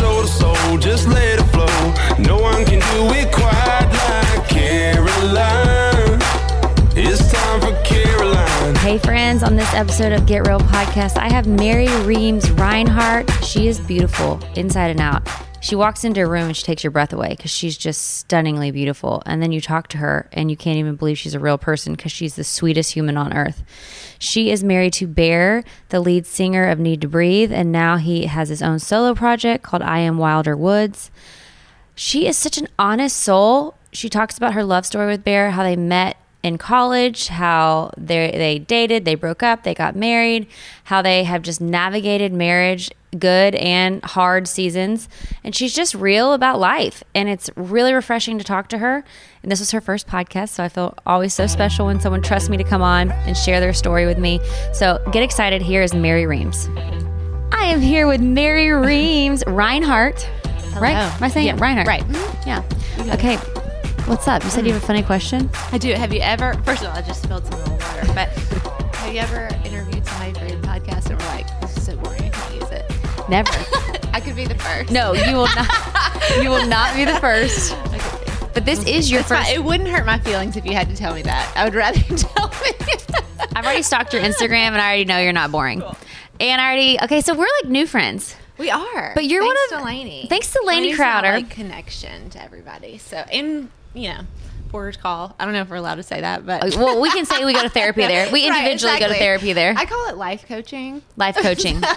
Soul to soul, just let it flow. No one can do it quite like Caroline. It's time for Caroline. Hey, friends, on this episode of Get Real Podcast, I have Mary Reams Rinehart. She is beautiful inside and out. She walks into a room and she takes your breath away because she's just stunningly beautiful. And then you talk to her and you can't even believe she's a real person because she's the sweetest human on earth. She is married to Bear, the lead singer of Need to Breathe, and now he has his own solo project called I Am Wilder Woods. She is such an honest soul. She talks about her love story with Bear, how they met in college, how they they dated, they broke up, they got married, how they have just navigated marriage, good and hard seasons, and she's just real about life, and it's really refreshing to talk to her. And this was her first podcast, so I feel always so special when someone trusts me to come on and share their story with me. So get excited. Here is Mary Reams. I am here with Mary Reams Rinehart. Right? Am I saying Yeah, it? Rinehart. right. Mhm. Yeah. Okay. What's up? You said you have a funny question? I do. Have you ever? First of all, I just spilled some little water. But have you ever interviewed somebody for your podcast and were like, "This is so boring. I can't use it." Never. I could be the first. No, you will not. you will not be the first. But this is your fine. first. It wouldn't hurt my feelings if you had to tell me that. I would rather you tell me. I've already stalked your Instagram, and I already know you're not boring. Cool. And I already. Okay, so we're like new friends. we are. But you're thanks one of- to Lainey. thanks to Lainey Lainey's my, Crowder. like, connection to everybody. So and you know, Porter's call. I don't know if we're allowed to say that, but Well, we can say we go to therapy there. We Right, individually go to therapy there. I call it life coaching. Life coaching.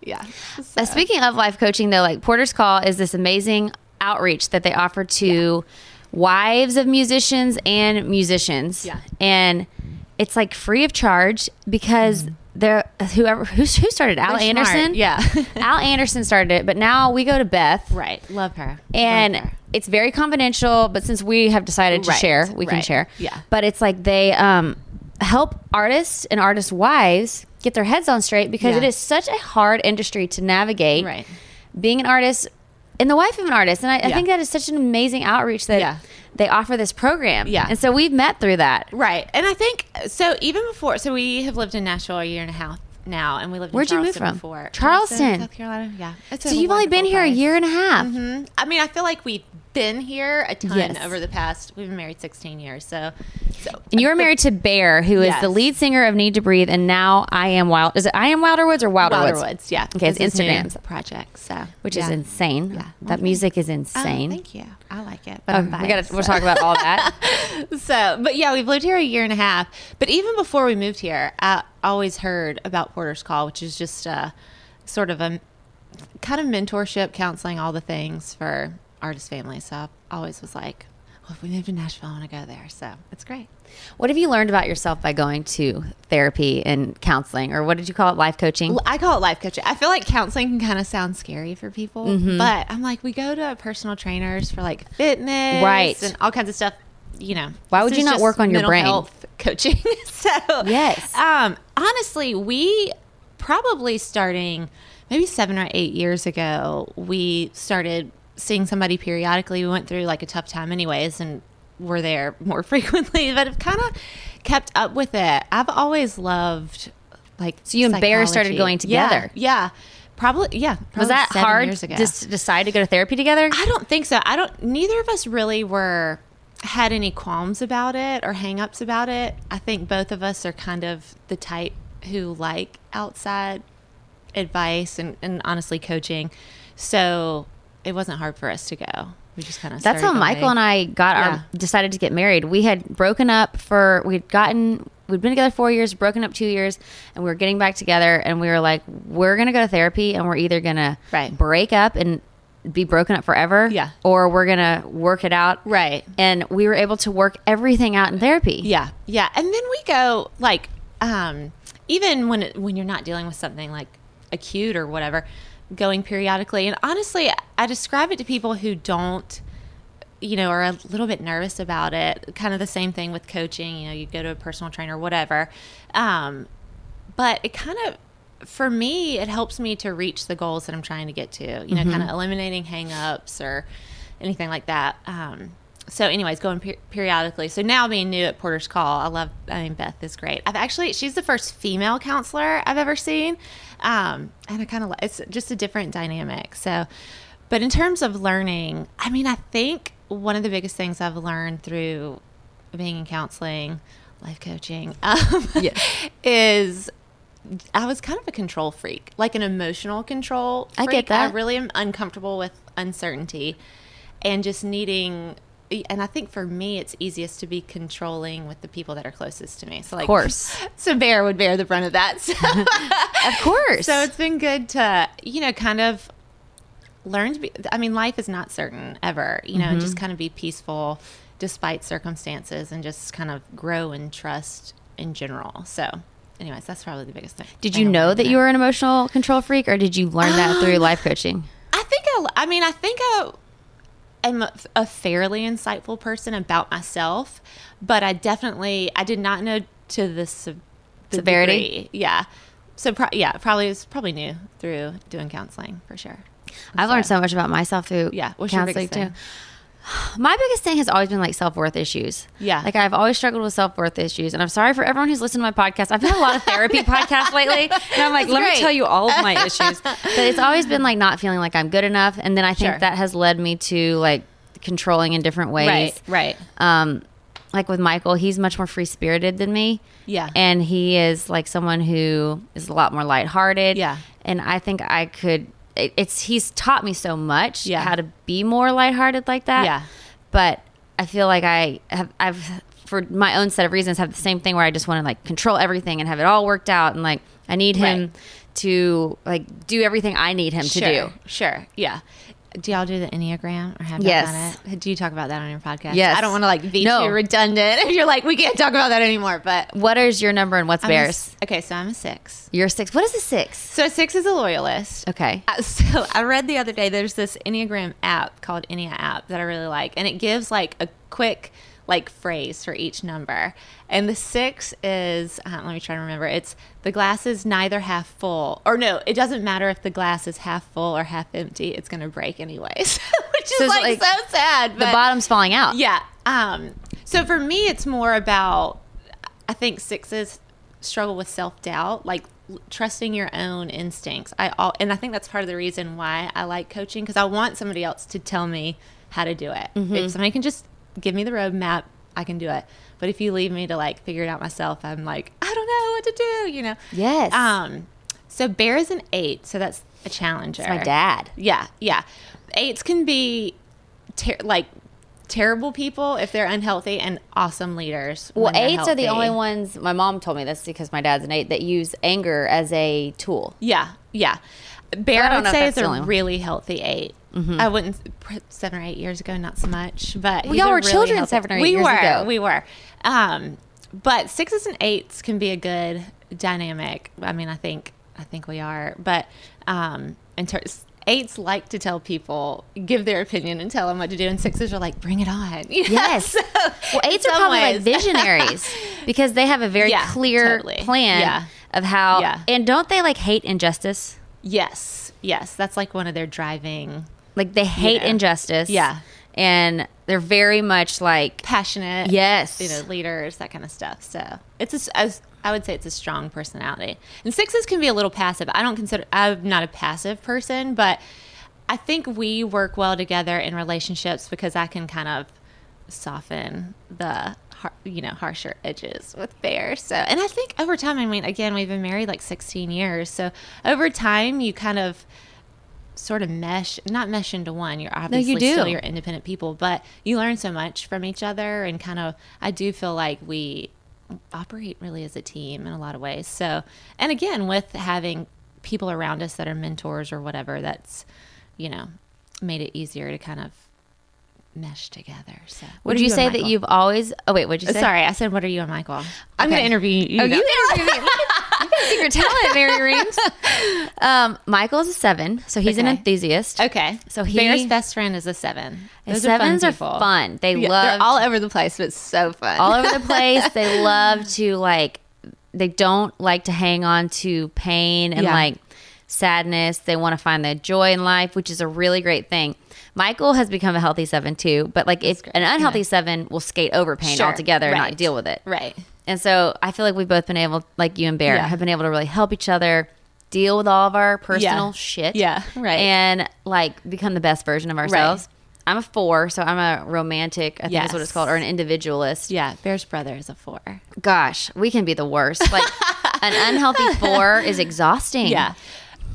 Yeah. Uh, So- speaking of life coaching, though, like Porter's Call is this amazing outreach that they offer to wives of musicians and musicians. Yeah. And it's like free of charge because they're whoever who's, who started Al They're smart, Anderson. yeah. Al Anderson started it, but now we go to Beth. Right. Love her. And Love her. It's very confidential, but since we have decided to Right, share, we can share. yeah. But it's like they um, help artists and artists' wives get their heads on straight because Yeah. it is such a hard industry to navigate. Right. Being an artist and the wife of an artist. And I, I think that is such an amazing outreach that Yeah. they offer this program. Yeah. And so we've met through that. Right. And I think so even before so we have lived in Nashville a year and a half now and we lived Where'd you move from? before. Charleston. South Carolina. Yeah. It's So you've only been here a year and a half. hmm I mean, I feel like we've been here a ton Yes. over the past we've been married 16 years. So so And you were married to Bear, who is Yes. the lead singer of Need to Breathe, and now I am Wild. Is it I am Wilder Woods or Wilder, Wilder Woods? Woods, yeah. Okay, it's is Instagrams, project. So which yeah. is insane. Yeah. That music is Oh, insane. thank you. I like it. But Oh, I'm we got to we'll talk about all that. so, but yeah, we've lived here a year and a half. But even before we moved here, I always heard about Porter's Call, which is just a sort of a kind of mentorship, counseling, all the things for artist family, So I always was like, well, if we move to Nashville, I want to go there. So it's great. What have you learned about yourself by going to therapy and counseling, or what did you call it, life coaching? I call it life coaching. I feel like counseling can kind of sound scary for people, Mm-hmm. but I'm like, we go to personal trainers for like fitness, Right. and all kinds of stuff. You know, Why would you not work on your brain? Health coaching. so Yes. um, honestly, we probably starting maybe seven or eight years ago, we started seeing somebody periodically. We went through like a tough time, anyways, and were there more frequently, but have kind of kept up with it. I've always loved like So you and Bear started going together? Yeah, probably. Yeah, Was that hard Years ago. just to decide to go to therapy together? I don't think so. I don't. Neither of us really were had any qualms about it or hangups about it. I think both of us are kind of the type who like outside advice and, and honestly coaching. So it wasn't hard for us to go. We just kind of That's how Michael and I got Yeah. our decided to get married. We had broken up for we'd gotten we'd been together four years, broken up two years, and we were getting back together. And we were like, we're gonna go to therapy, and we're either gonna break up and be broken up forever, Yeah. or we're gonna work it out, Right. And we were able to work everything out in therapy. Yeah, yeah, and then we go like um, even when it, when you're not dealing with something like acute or whatever, going periodically. And honestly, I describe it to people who don't, you know, are a little bit nervous about it. Kind of the same thing with coaching. You know, you go to a personal trainer, whatever. Um, but it kind of for me it helps me to reach the goals that i'm trying to get to you know kind of eliminating hang-ups or anything like that um, so anyways going per- periodically so now being new at porter's call i love i mean beth is great i've actually she's the first female counselor i've ever seen um, and i kind of it's just a different dynamic so but in terms of learning i mean i think one of the biggest things i've learned through being in counseling life coaching um, is I was kind of a control freak, like an emotional control. I get that. I really am uncomfortable with uncertainty and just needing. And I think for me, it's easiest to be controlling with the people that are closest to me. So, like, of course. so Bear would bear the brunt of that. So, Of course. so it's been good to, you know, kind of learn to be. I mean, life is not certain ever, you know, Mm-hmm. just kind of be peaceful despite circumstances and just kind of grow and trust in general. So, anyways, that's probably the biggest thing. did you know that there. you were an emotional control freak, or did you learn that through life coaching? I think I, I mean, I think I am a, fairly insightful person about myself, but I definitely I did not know to the, se- the Severity? degree. Yeah. So pro- yeah, probably it's probably new through doing counseling for sure. I've learned so much about myself through Yeah, what's counseling too. My biggest thing has always been like self worth issues. Yeah. Like I've always struggled with self worth issues. And I'm sorry for everyone who's listened to my podcast. I've done a lot of therapy podcasts lately. And I'm like, That's let me tell you all of my issues. But it's always been like not feeling like I'm good enough. And then I think Sure. that has led me to like controlling in different ways. Right, right. Um, like with Michael, he's much more free spirited than me. Yeah. And he is like someone who is a lot more lighthearted. Yeah. And I think I could. It- It's he's taught me so much Yeah. how to be more lighthearted like that. Yeah. But I feel like I have I've for my own set of reasons have the same thing where I just want to like control everything and have it all worked out and like I need him Right. to like do everything I need him to do. Sure. Yeah. Do y'all do the Enneagram or have Yes. y'all done it? Do you talk about that on your podcast? Yes. I don't want to like be No. too redundant if you're like, we can't talk about that anymore. But What is your number and what's I'm Bears? s- okay, so I'm a six. You're a six. What is a six? So a six is a loyalist. Okay. Uh, So I read the other day there's this Enneagram app called Ennea app that I really like, and it gives like a quick like phrase for each number. And the six is uh, let me try to remember. It's the glass is neither half full, or no, it doesn't matter if the glass is half full or half empty. It's gonna break anyways, which is So like, like so sad. The bottom's falling out. yeah. Um, so for me, it's more about, I think sixes struggle with self doubt, like l- trusting your own instincts. I all, and I think that's part of the reason why I like coaching because I want somebody else to tell me how to do it. Mm-hmm. If somebody can just give me the roadmap, I can do it. But if you leave me to like figure it out myself, I'm like, I don't know what to do, you know? Yes. Um, so bear is an eight, so that's a challenger. It's my dad. Yeah, yeah. Eights can be ter- like terrible people if they're unhealthy and awesome leaders. Well, eights are the only ones. My mom told me this because my dad's an eight that use anger as a tool. Yeah, yeah. Bear, I I would say, is a really healthy 8 I wouldn't seven or eight years ago, not so much. But he's y'all were really children healthy- seven or eight we years were, ago. We were. We were. Um, but sixes and eights can be a good dynamic. I mean, I think I think we are. But um, in terms. Eights like to tell people, give their opinion, and tell them what to do, and sixes are like, "Bring it on." You know? Yes. So, well, eights are probably like visionaries because they have a very Yeah, clear totally. plan Yeah. of how. Yeah. And don't they like hate injustice? yes, yes, that's like one of their driving, Like they hate know. injustice. Yeah. And they're very much like passionate. Yes. you know, leaders, that kind of stuff. So it's a, as I would say, it's a strong personality. And sixes can be a little passive. I don't consider I'm not a passive person, but I think we work well together in relationships because I can kind of soften the you know harsher edges with Bear. So, and I think over time, I mean, again, we've been married like 16 years, so over time, you kind of sort of mesh, not mesh into one. You're obviously do. still your independent people, but you learn so much from each other, and kind of, I do feel like we operate really as a team in a lot of ways. So, and again, with having people around us that are mentors or whatever, that's you know made it easier to kind of mesh together. So, what Would are you say that you've always? Oh wait, what'd you Uh, say? Sorry, I said, what are you and Michael? I'm going to interview you. Oh, you interview me. You got a secret talent, Mary Reams. Um, Michael's a seven, so he's an enthusiast. Okay, So he- Bear's best friend is a seven. And Those are fun sevens are fun. They Yeah, love all over the place, but it's so fun. all over the place. They love to like. They don't like to hang on to pain and Yeah. like sadness. They want to find the joy in life, which is a really great thing. Michael has become a healthy seven too, but like if an unhealthy seven will skate over pain Sure. altogether and Right. not deal with it. right. And so I feel like we've both been able, like you and Bear, Yeah. have been able to really help each other deal with all of our personal Yeah. shit. Yeah, right. And like become the best version of ourselves. I'm a four, so I'm a romantic, I think that's what it's called, or an individualist. Yeah, Bear's brother is a four. Gosh, we can be the worst. Like an unhealthy four is exhausting. Yeah.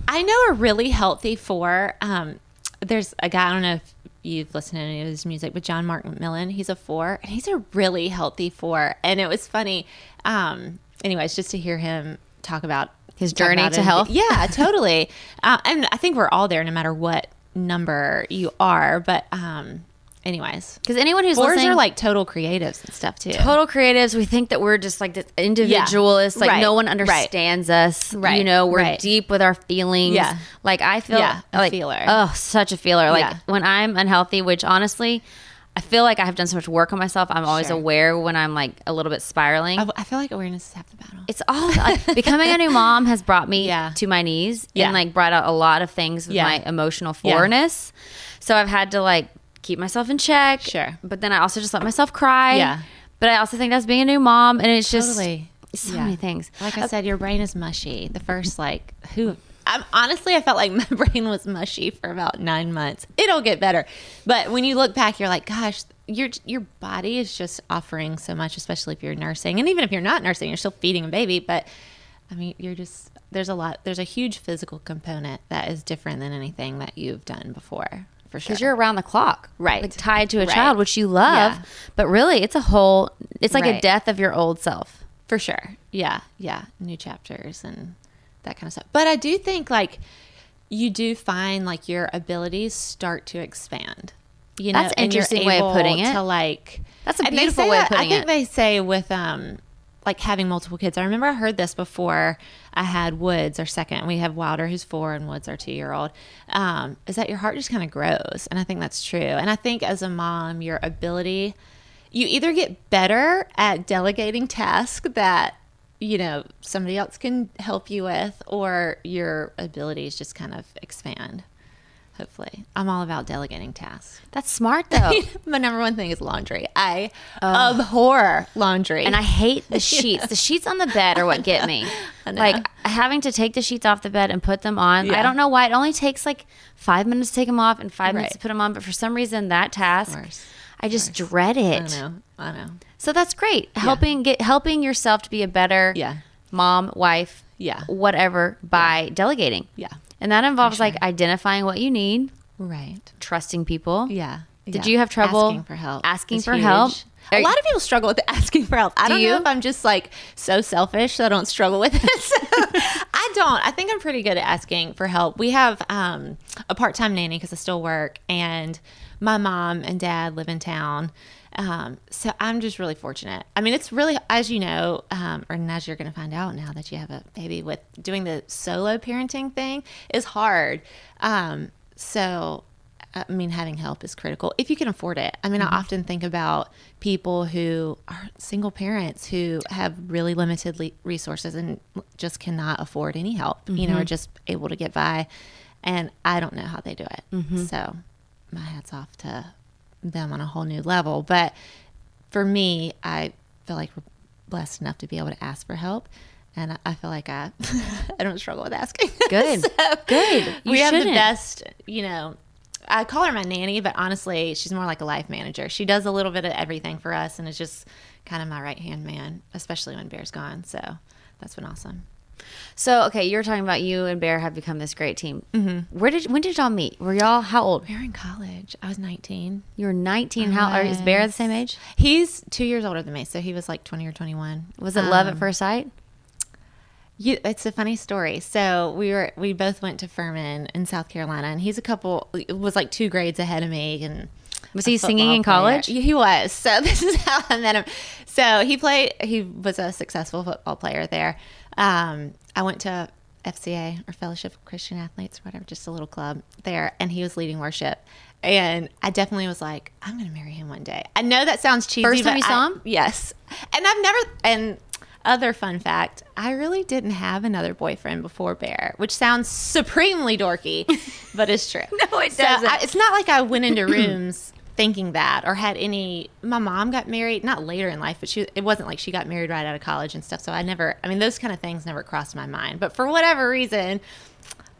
I know a really healthy four. Um, there's a guy, I don't know if you've listened to any of his music, but John Mark McMillan, he's a four, and he's a really healthy four. And it was funny. Um, anyways, just to hear him talk about His journey to it. health. Yeah, totally. uh, and I think we're all there no matter what number you are. But, um, anyways, Because anyone who's listening, are like total creatives and stuff too. total creatives. We think that we're just like this individualists. Like Right. no one Right. understands us. Right. You know, we're Right. deep with our feelings. Yeah. Like I feel Yeah, a like feeler. Oh, such a feeler. Like Yeah. when I'm unhealthy, which honestly, I feel like I have done so much work on myself. I'm always Sure. aware when I'm like a little bit spiraling. I, I feel like awareness is half the battle. it's all like, becoming a new mom has brought me Yeah. to my knees Yeah. and like brought out a lot of things with Yeah. my emotional Yeah. So I've had to like keep myself in check. Sure. But then I also just let myself cry. Yeah. But I also think that's being a new mom and it's just Totally. so Yeah. many things. Like I uh, said, your brain is mushy. The first like who I'm, honestly, I felt like my brain was mushy for about nine months. It'll get better, but when you look back, you're like, gosh, your your body is just offering so much, especially if you're nursing, and even if you're not nursing, you're still feeding a baby. But I mean, you're just there's a lot. There's a huge physical component that is different than anything that you've done before, for sure. Because you're around the clock, Right. Like tied to a Right. child, which you love, Yeah. but really, it's a whole. It's like a death of your old self. For sure. Yeah. Yeah. New chapters and that kind of stuff. But I do think like you do find like your abilities start to expand. You know, That's an interesting way of putting it. To like That's a beautiful way of putting I think it. they say with um like having multiple kids. I remember I heard this before I had Woods our second. We have Wilder who's four and Woods our two year old. Um, is that your heart just kind of grows. And I think that's true. And I think as a mom, your ability you either get better at delegating tasks that you know somebody else can help you with or your abilities just kind of expand hopefully i'm all about delegating tasks That's smart though. my number one thing is laundry i abhor laundry and I hate the sheets. The sheets on the bed are what get me. Like having to take the sheets off the bed and put them on. I don't know why. It only takes like five minutes to take them off and five minutes to put them on. But for some reason, that task. I just dread i it. know i know So that's great. Helping get helping yourself to be a better Yeah. mom, wife, Yeah. whatever by delegating. Yeah. And that involves like identifying what you need, right trusting people, yeah Did Yeah, you have trouble asking for help? asking for help? huge. Are A lot of people struggle with asking for help. I Do don't you? know if I'm just like so selfish that I don't struggle with it. So, I don't. I think I'm pretty good at asking for help. We have um, a part time nanny because I still work, and my mom and dad live in town. Um, so I'm just really fortunate. I mean, it's really, as you know, um, or as you're going to find out now that you have a baby, with doing the solo parenting thing is hard. Um, so I mean, having help is critical if you can afford it. I mean, I often think about people who are single parents who have really limited le- resources and just cannot afford any help, you know, or just able to get by. And I don't know how they do it. So my hat's off to them on a whole new level. But for me, I feel like we're blessed enough to be able to ask for help. And I- I feel like I, I don't struggle with asking. Good. So, Good. You we have the best, you know. I call her my nanny, but honestly, she's more like a life manager. She does a little bit of everything for us, and is just kind of my right hand man, especially when Bear's gone. So that's been awesome. So okay, you were talking about you and Bear have become this great team. Mm-hmm. Where did when did y'all meet? Were y'all how old? We were in college. I was 19. You were nineteen. How are, is Bear the same age? He's two years older than me, so he was like 20 or 21. Was it love at Um, first sight? You, it's a funny story. So we were we both went to Furman in South Carolina, and he's a couple was like two grades ahead of me. And Was he singing in college? He was. So this is how I met him. So he played. He was a successful football player there. Um, I went to FCA or Fellowship of Christian Athletes, or whatever, just a little club there, and he was leading worship. And I definitely was like, I'm going to marry him one day. I know that sounds cheesy. First time but you saw I- him? Yes. And I've never, and other fun fact, I really didn't have another boyfriend before Bear, which sounds supremely dorky, but it's true. No, it So doesn't. it's not like I went into rooms thinking that or had any, my mom got married, not later in life, but she, it wasn't like she got married right out of college and stuff. So I never, I mean, those kind of things never crossed my mind. But for whatever reason,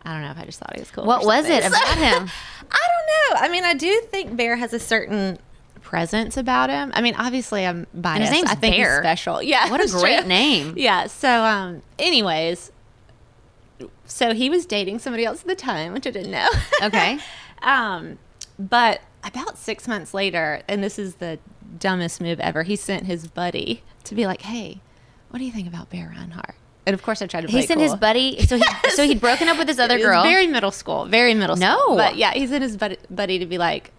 I don't know if I just thought he was cool. What was it about him? I don't know. I mean, I do think Bear has a certain presence about him. I mean, obviously, I'm biased. His name's I think Bear. he's special. Yeah, What a great true. name. Yeah. So, um, anyways, so he was dating somebody else at the time, which I didn't know. Okay. um, but about six months later, and this is the dumbest move ever, he sent his buddy to be like, "Hey, what do you think about Bear Rinehart?" And of course, I tried to. Play He sent his buddy. So he so he'd broken up with this other girl. Very middle school. Very middle school. No. But yeah, he sent his buddy, buddy to be like,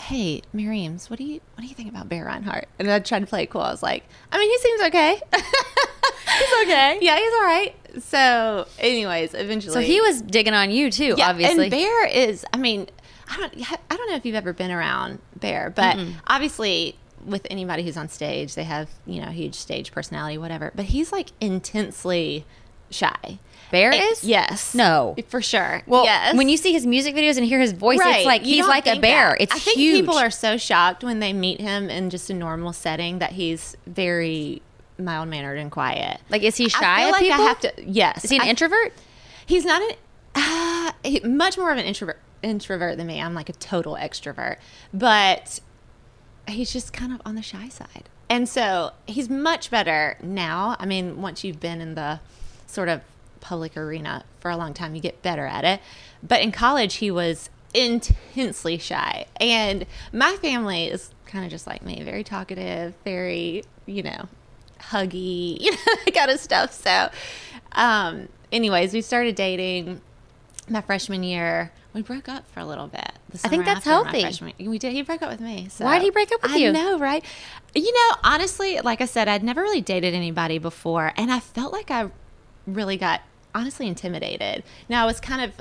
"Hey, Mary Reams, what do you what do you think about Bear Rinehart?" And I tried to play it cool. I was like, "I mean, he seems okay. he's okay. Yeah, he's all right." So, anyways, eventually, so he was digging on you too. yeah, obviously. And Bear is, I mean, I don't, I don't know if you've ever been around Bear, but obviously, with anybody who's on stage, they have you know huge stage personality, whatever. But he's like intensely shy. Bear is? yes, No. for sure. well, yes. when you see his music videos and hear his voice, it's like You he's like a bear. that. It's I think huge. people are so shocked when they meet him in just a normal setting that he's very mild mannered and quiet. like, is he I shy of like people? I have to. Yes. Is he an I- introvert? He's not an uh, he- much more of an introvert introvert than me. I'm like a total extrovert, but he's just kind of on the shy side. And so he's much better now. I mean, once you've been in the sort of public arena for a long time, you get better at it. But in college, he was intensely shy. And my family is kind of just like me, very talkative, very, you know, huggy, you know, that kind of stuff. So, um, anyways, we started dating my freshman year. We broke up for a little bit. I think that's healthy. freshman- We did. He broke up with me. So. Why'd he break up with you? I know, right? You know, honestly, like I said, I'd never really dated anybody before, and I felt like I really got honestly intimidated. Now I was kind of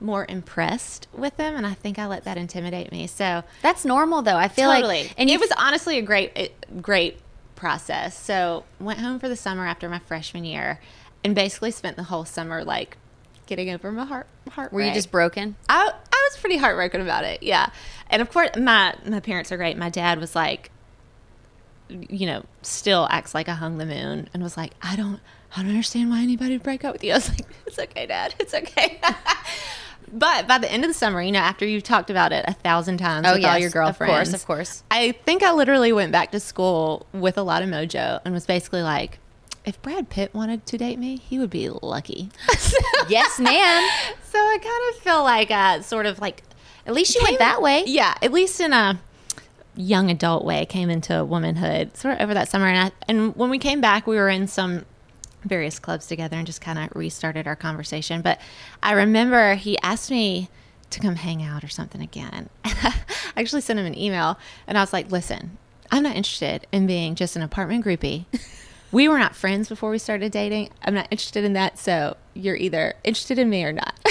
more impressed with them, and I think I let that intimidate me. So That's normal though. I feel totally. like, and it was honestly a great, great process. So went home for the summer after my freshman year, and basically spent the whole summer like getting over my heart. heart were you just broken? I, I was pretty heartbroken about it. Yeah. And of course, my, my parents are great. My dad was like, you know, still acts like I hung the moon and was like, I don't, I don't understand why anybody would break up with you. I was like, it's okay, dad. It's okay. but by the end of the summer, you know, after you've talked about it a thousand times oh, with all your girlfriends, Oh, Of course, of course. I think I literally went back to school with a lot of mojo and was basically like, if Brad Pitt wanted to date me, he would be lucky. yes, ma'am. So I kind of feel like uh, sort of like At least you went that way. yeah, at least in a young adult way came into womanhood sort of over that summer. And I, and when we came back, we were in some various clubs together and just kind of restarted our conversation. But I remember he asked me to come hang out or something again. I actually sent him an email and I was like, listen, I'm not interested in being just an apartment groupie. We were not friends before we started dating. I'm not interested in that. So you're either interested in me or not.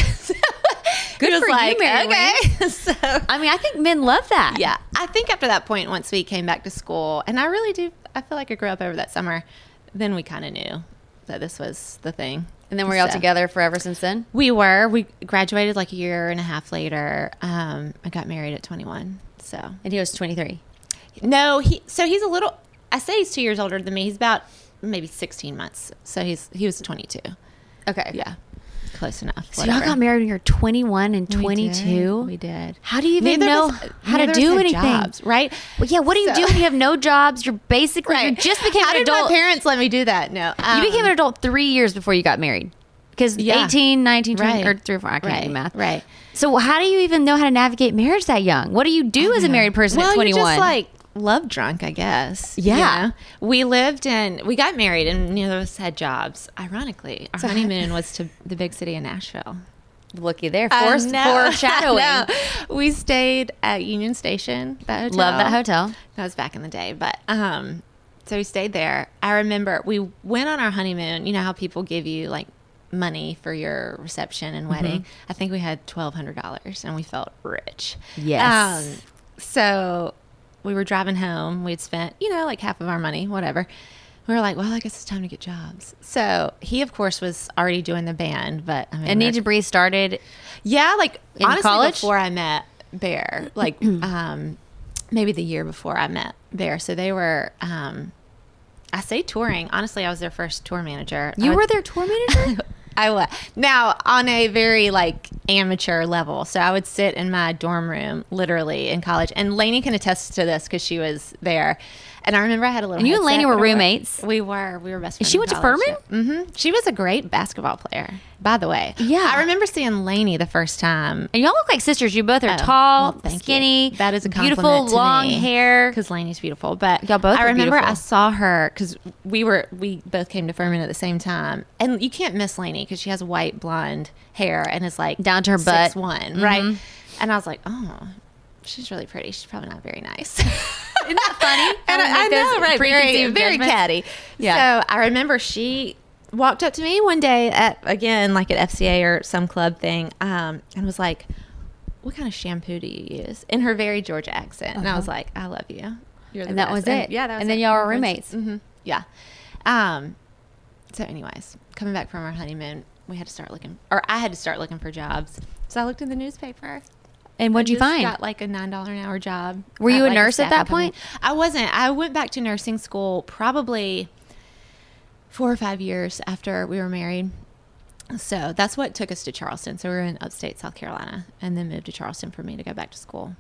Good He was for you, Mary okay. so I mean, I think men love that. yeah, I think after that point, once we came back to school, and I really do, I feel like I grew up over that summer. Then we kind of knew that this was the thing. And then we're all together forever since then. We were. We graduated like a year and a half later. Um, I got married at 21. So And he was 23. no, he. So he's a little. I say he's two years older than me. He's about maybe 16 months. So he's he was 22. Okay. Yeah, close enough. So y'all got married when you're 21 and 22. We did. How do you even Neither know us- how to neither of us do anything? jobs, right? Well, yeah. What do you So- do when you have no jobs? You're basically you just became How an did adult. my parents let me do that? No, you became um, an adult three years before you got married. Because Yeah. 18, 19, 20, Right. or three or four. I can't Right, do math. right. So how do you even know how to navigate marriage that young? What do you do as a married person well, at 21? You're just like love drunk, I guess. Yeah. You know? We lived in, we got married and neither of us had jobs. Ironically, our honeymoon was to the big city of Nashville. Looky there. Forced know. foreshadowing. I know. We stayed at Union Station. That hotel. Love that hotel. That was back in the day, but um, so we stayed there. I remember we went on our honeymoon. You know how people give you like money for your reception and wedding. Mm-hmm. I think we had twelve hundred dollars, and we felt rich. Yes. Um, so we were driving home. We'd spent you know like half of our money, whatever. We were like, well, I guess it's time to get jobs. So he, of course, was already doing the band, but I mean, And Need to Breathe started. yeah, like In honestly, college? before I met Bear, like um, maybe the year before I met Bear. So they were, um, I say touring. Honestly, I was their first tour manager. You would- were their tour manager? I was now on a very like amateur level. So I would sit in my dorm room, literally in college, and Lainey can attest to this because she was there. And I remember I had a little. And you and Lainey were roommates? We were. We were best friends. she went to Furman? Mm-hmm. She was a great basketball player, by the way. Yeah. I remember seeing Lainey the first time And y'all look like sisters. You both are Oh, tall, well, thank you. skinny. That is a beautiful, long me. hair. because Lainey's beautiful. But Y'all both I remember beautiful. I saw her because we were we both came to Furman at the same time, and you can't miss Lainey because she has white blonde hair and is like Down to her butt. Mm-hmm. one, right? And I was like, oh, she's really pretty. She's probably not very nice. Isn't that funny? and I, I know, right? Very, very catty. Yeah. So I remember she walked up to me one day at again like at FCA or some club thing, um, and was like, "What kind of shampoo do you use?" In her very Georgia accent, and I was like, "I love you." You're the Uh-huh. And that best." was it. yeah, that was And then it. y'all were We roommates. hmm Yeah. Um. So, anyways, coming back from our honeymoon, we had to start looking, or I had to start looking for jobs. So I looked in the newspaper. And what'd I you find? Got like a nine dollar an hour job. Were you a like, nurse at staffing that company. point? I wasn't. I went back to nursing school probably four or five years after we were married. So that's what took us to Charleston. So we were in upstate South Carolina, and then moved to Charleston for me to go back to school.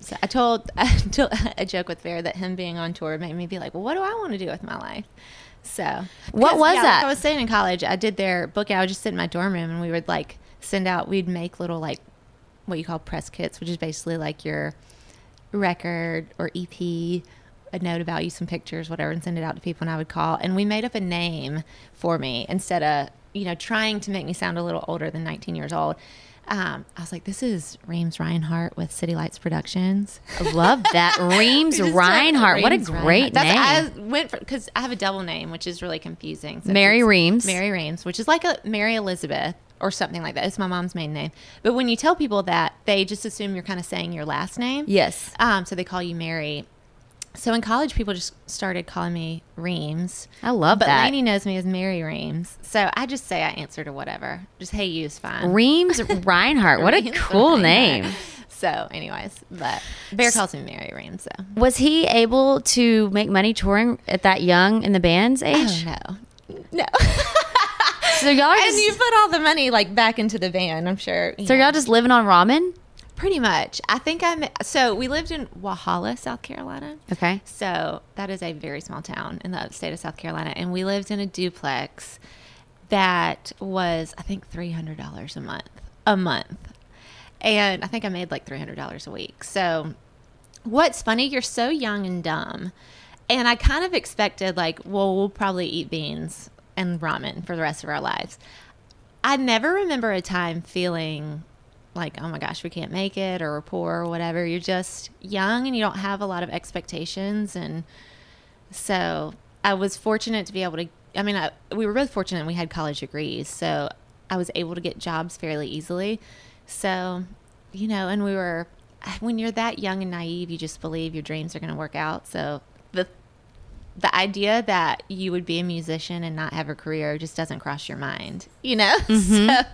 So I told, I told a joke with Bear that him being on tour made me be like, well, what do I want to do with my life? So What was yeah, that? Like I was saying in college, I did their book. I would just sit in my dorm room, and we would like send out. We'd make little like what you call press kits, which is basically like your record or EP, a note about you, some pictures, whatever, and send it out to people. And I would call, and we made up a name for me instead of you know trying to make me sound a little older than 19 years old. Um, I was like, "This is Reams Rinehart with City Lights Productions." I love that. Reams Rinehart. What a great Rinehart. name. I went because I have a double name, which is really confusing. So Mary Reams. Mary Reams, which is like a Mary Elizabeth or something like that. It's my mom's maiden name. But when you tell people that, they just assume you're kind of saying your last name. Yes. Um, so they call you Mary. So in college, people just started calling me Reams. I love but that. Lainey knows me as Mary Reams. So I just say I answer to whatever. Just hey, you is fine. Reams Rinehart. What a Reams cool Rinehart. name. So, anyways, but Bear calls me Mary Reams. So. Was he able to make money touring at that young in the band's Oh, age? no. No. So y'all are and just, you put all the money like back into the van, I'm sure. so y'all just living on ramen? pretty much. I think I'm so we lived in Walhalla, South Carolina. Okay. So that is a very small town in the upstate of South Carolina. And we lived in a duplex that was I think three hundred dollars a month. A month. And I think I made like three hundred dollars a week. So what's funny, you're so young and dumb. And I kind of expected, like, well, we'll probably eat beans and ramen for the rest of our lives. I never remember a time feeling like, oh my gosh, we can't make it or we're poor or whatever. You're just young and you don't have a lot of expectations. And so I was fortunate to be able to, I mean, I, we were both fortunate we had college degrees. So I was able to get jobs fairly easily. So, you know, and we were, when you're that young and naive, you just believe your dreams are going to work out. So the, idea that you would be a musician and not have a career just doesn't cross your mind, you know? So, mm-hmm.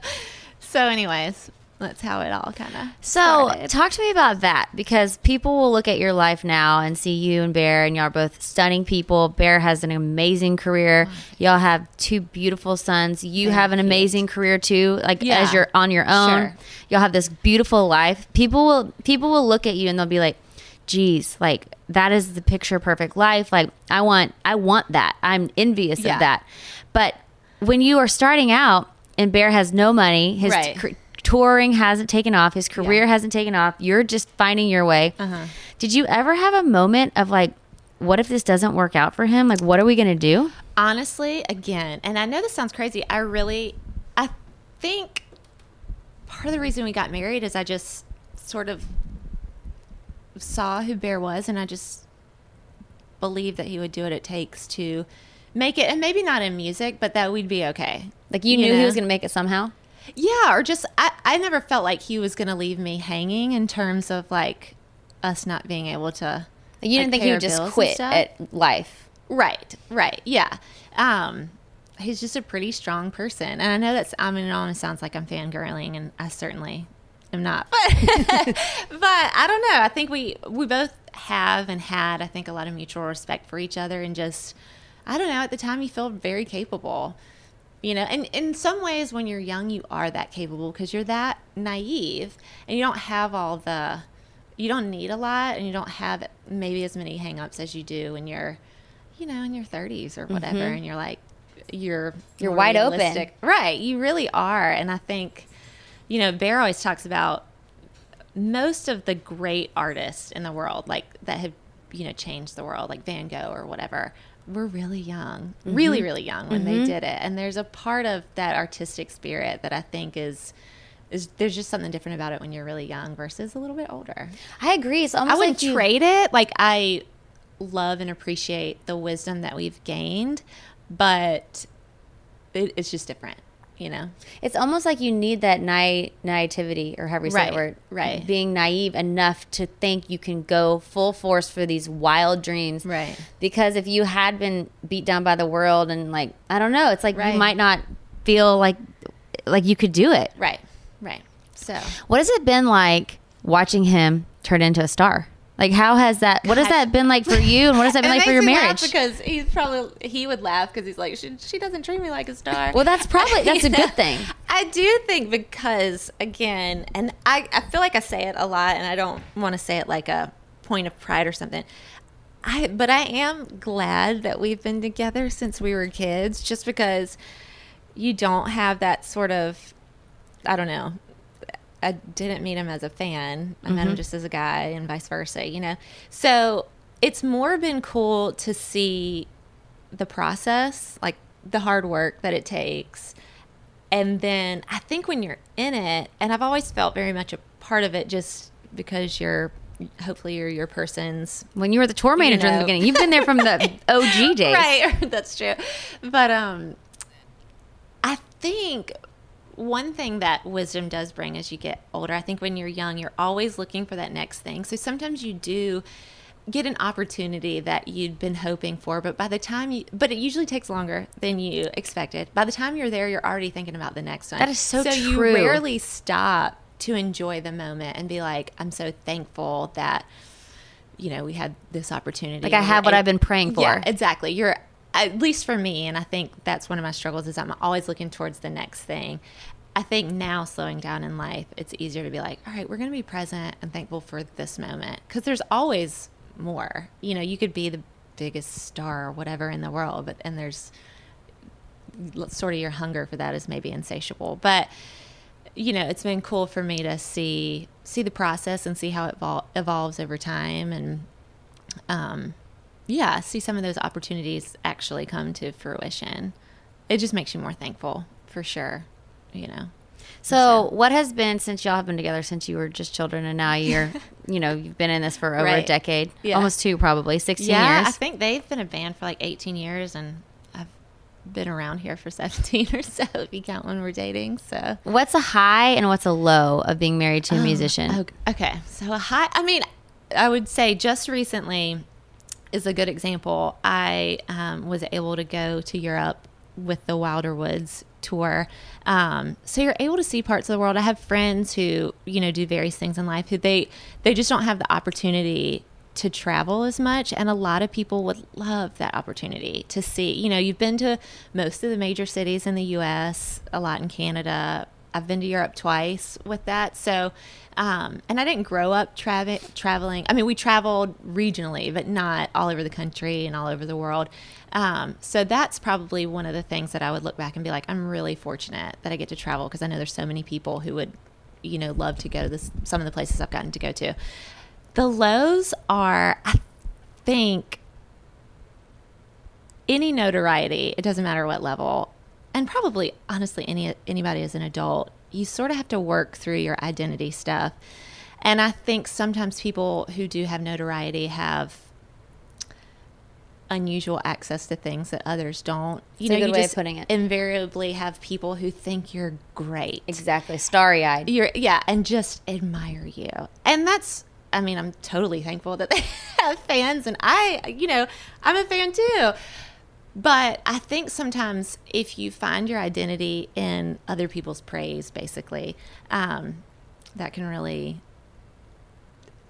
so anyways, that's how it all kind of So, talk to me about that because people will look at your life now and see you and Bear, and y'all are both stunning people. Bear has an amazing career. Oh, y'all have two beautiful sons. You have an amazing career too, like Yeah. as you're on your own. Sure. Y'all have this beautiful life. People will people will look at you and they'll be like, "Geez, like that is the picture perfect life. Like I want I want that. I'm envious Yeah. of that." But when you are starting out and Bear has no money, his Right. cr- touring hasn't taken off, his career hasn't taken off. You're just finding your way. Uh-huh. Did you ever have a moment of like, what if this doesn't work out for him? Like, what are we gonna do? honestly, again, and I know this sounds crazy. I really, I think part of the reason we got married is I just sort of saw who Bear was, and I just believed that he would do what it takes to make it, and maybe not in music, but that we'd be okay. Like, you, You knew he was gonna make it somehow. Yeah, or just I, I never felt like he was going to leave me hanging in terms of like us not being able to. You didn't like, think he would just quit at life. Right, right, yeah. Um, he's just a pretty strong person, and I know that's. I mean, it almost sounds like I'm fangirling, and I certainly am not. But, but I don't know. I think we we both have and had, I think, a lot of mutual respect for each other, and just, I don't know. At the time, you feel very capable. You know, and in some ways, when you're young, you are that capable because you're that naive, and you don't have all the you don't need a lot and you don't have maybe as many hangups as you do when you're you know in your 30s or whatever and you're like you're Mm-hmm. You're wide open. right you really are and i think you know bear always talks about most of the great artists in the world like that have you know changed the world like van gogh or whatever were really young Mm-hmm. really really young when they did it and there's a part of that artistic spirit that i think is is there's just something different about it when you're really young versus a little bit older I agree. It's almost I wouldn't like you, trade it. Like I love and appreciate the wisdom that we've gained, but it, it's just different, you know. It's almost like you need that nai- naivety, or however you say Right, that word, right. Being naive enough to think you can go full force for these wild dreams, Right. Because if you had been beat down by the world and like I don't know, it's like Right. you might not feel like like you could do it. Right, right. So What has it been like watching him turn into a star? Like how has that? What has that been like for you, and what has that been like for your marriage? because he's probably he would laugh because he's like she, she doesn't treat me like a star. Well, that's probably that's a good thing. I do think because again, and I, I feel like I say it a lot, and I don't want to say it like a point of pride or something. I but I am glad that we've been together since we were kids, just because you don't have that sort of I don't know. I didn't meet him as a fan. I met him just as a guy and vice versa, you know. So it's more been cool to see the process, like the hard work that it takes. And then I think when you're in it, and I've always felt very much a part of it just because you're hopefully you're your person's When you were the tour manager in the beginning, you've been there from the OG days. Right, that's true. But um I think one thing that wisdom does bring as you get older, I think when you're young, you're always looking for that next thing. So sometimes you do get an opportunity that you'd been hoping for, but by the time you but it usually takes longer than you expected. By the time you're there, you're already thinking about the next one. That is so So you true. rarely stop to enjoy the moment and be like, I'm so thankful that you know, we had this opportunity. Like, I have what I've been praying for. Yeah, exactly. You're at least for me, and I think that's one of my struggles is I'm always looking towards the next thing. I think now slowing down in life, it's easier to be like, all right, we're going to be present and thankful for this moment because there's always more. You know, you could be the biggest star or whatever in the world, but and there's sort of your hunger for that is maybe insatiable, but you know, it's been cool for me to see see the process and see how it evol- evolves over time, and um, yeah, see some of those opportunities actually come to fruition. It just makes you more thankful for sure. You know. So, what has been since y'all have been together since you were just children, and now you're, you know, you've been in this for over a decade, Yeah. almost two, probably sixteen Yeah, years. I think they've been a band for like 18 years, and I've been around here for 17 or so, if you count when we're dating. So, What's a high and what's a low of being married to a oh, musician? Oh, okay. So, a high, I mean, I would say just recently is a good example. I um, was able to go to Europe with the Wilder Woods tour. Um, so you're able to see parts of the world. I have friends who, you know, do various things in life who they they just don't have the opportunity to travel as much and a lot of people would love that opportunity to see. You know, you've been to most of the major cities in the US, a lot in Canada. I've been to Europe twice with that. So, um, and I didn't grow up travel traveling. I mean, we traveled regionally, but not all over the country and all over the world. Um, so that's probably one of the things that I would look back and be like, I'm really fortunate that I get to travel because I know there's so many people who would, you know, love to go to this, some of the places I've gotten to go to. The lows are, I think, any notoriety, it doesn't matter what level, and probably honestly any anybody as an adult, you sort of have to work through your identity stuff. And I think sometimes people who do have notoriety have unusual access to things that others don't. You It's know, you way of just putting it. invariably have people who think you're great exactly, starry eyed. you're yeah and just admire you and that's i mean i'm totally thankful that they have fans and i you know i'm a fan too but i think sometimes if you find your identity in other people's praise basically um, that can really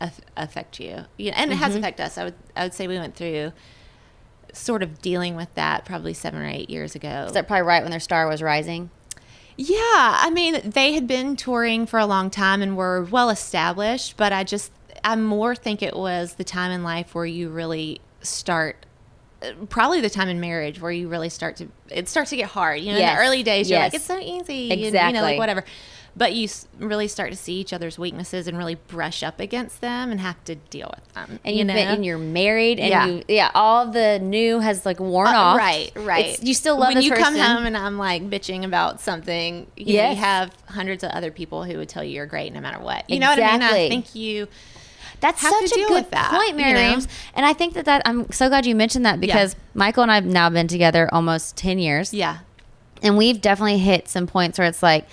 aff- affect you. Yeah, and it has affected us. I would, I would say we went through sort of dealing with that probably seven or eight years ago. Is that probably right when their star was rising? yeah, I mean, they had been touring for a long time and were well established, but I just, I more think it was the time in life where you really start, probably the time in marriage where you really start to, it starts to get hard. You know, in the early days, you're like, it's so easy. And, you know, like whatever. But you really start to see each other's weaknesses and really brush up against them and have to deal with them. And you know? been, and you're married, and Yeah. you, yeah, all the new has like worn Uh, off. Right, right. It's- you still love when you come person. home and I'm like bitching about something. You, know, you have hundreds of other people who would tell you you're great no matter what. You know what I mean? Exactly. I think you. That's such a good that, point, Mary you know? And I think that that I'm so glad you mentioned that because Michael and I have now been together almost ten years. Yeah. and we've definitely hit some points where it's like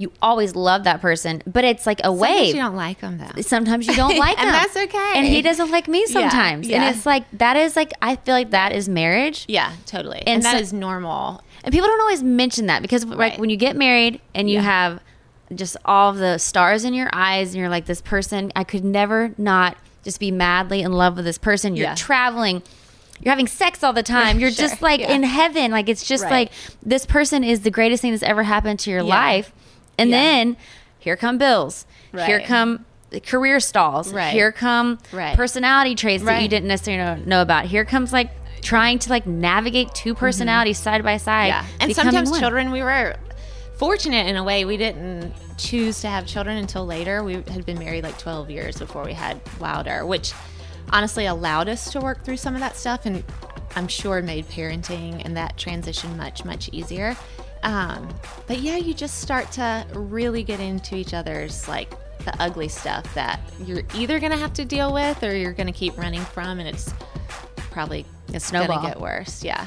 you always love that person, but it's like a way. Sometimes wave. you don't like them though. sometimes you don't like And them. that's okay. And he doesn't like me sometimes. yeah. And it's like that is like I feel like that is marriage. Yeah, totally. And And, that so- is normal. And people don't always mention that because like Right. when you get married and you Yeah. have just all the stars in your eyes and you're like this person I could never not just be madly in love with this person. You're Yeah. traveling you're having sex all the time. You're Sure, just like yeah. in heaven. Like it's just Right. like this person is the greatest thing that's ever happened to your Yeah. life. And then here come bills. Here come career stalls. Right. Here come Right. personality traits that you didn't necessarily know, about. Here comes like trying to like navigate two personalities side by side. Mm-hmm. Yeah. And sometimes one. children, we were fortunate in a way. We didn't choose to have children until later. We had been married like 12 years before we had Wilder, which honestly allowed us to work through some of that stuff and I'm sure made parenting and that transition much, much easier. Um, but yeah, you just start to really get into each other's like the ugly stuff that you're either going to have to deal with or you're going to keep running from, and it's probably It's going to get worse. Yeah.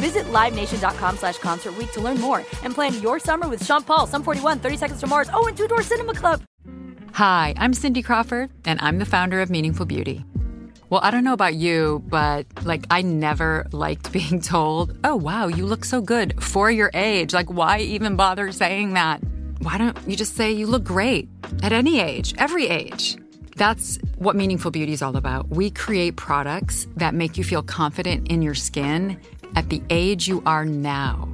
Visit LiveNation.com slash Concert Week to learn more and plan your summer with Sean Paul, Sum 41, 30 Seconds to Mars, oh, and Two Door Cinema Club. Hi, I'm Cindy Crawford, and I'm the founder of Meaningful Beauty. Well, I don't know about you, but like, I never liked being told, oh, wow, you look so good for your age. Like, why even bother saying that? Why don't you just say you look great at any age, every age? That's what Meaningful Beauty is all about. We create products that make you feel confident in your skin at the age you are now.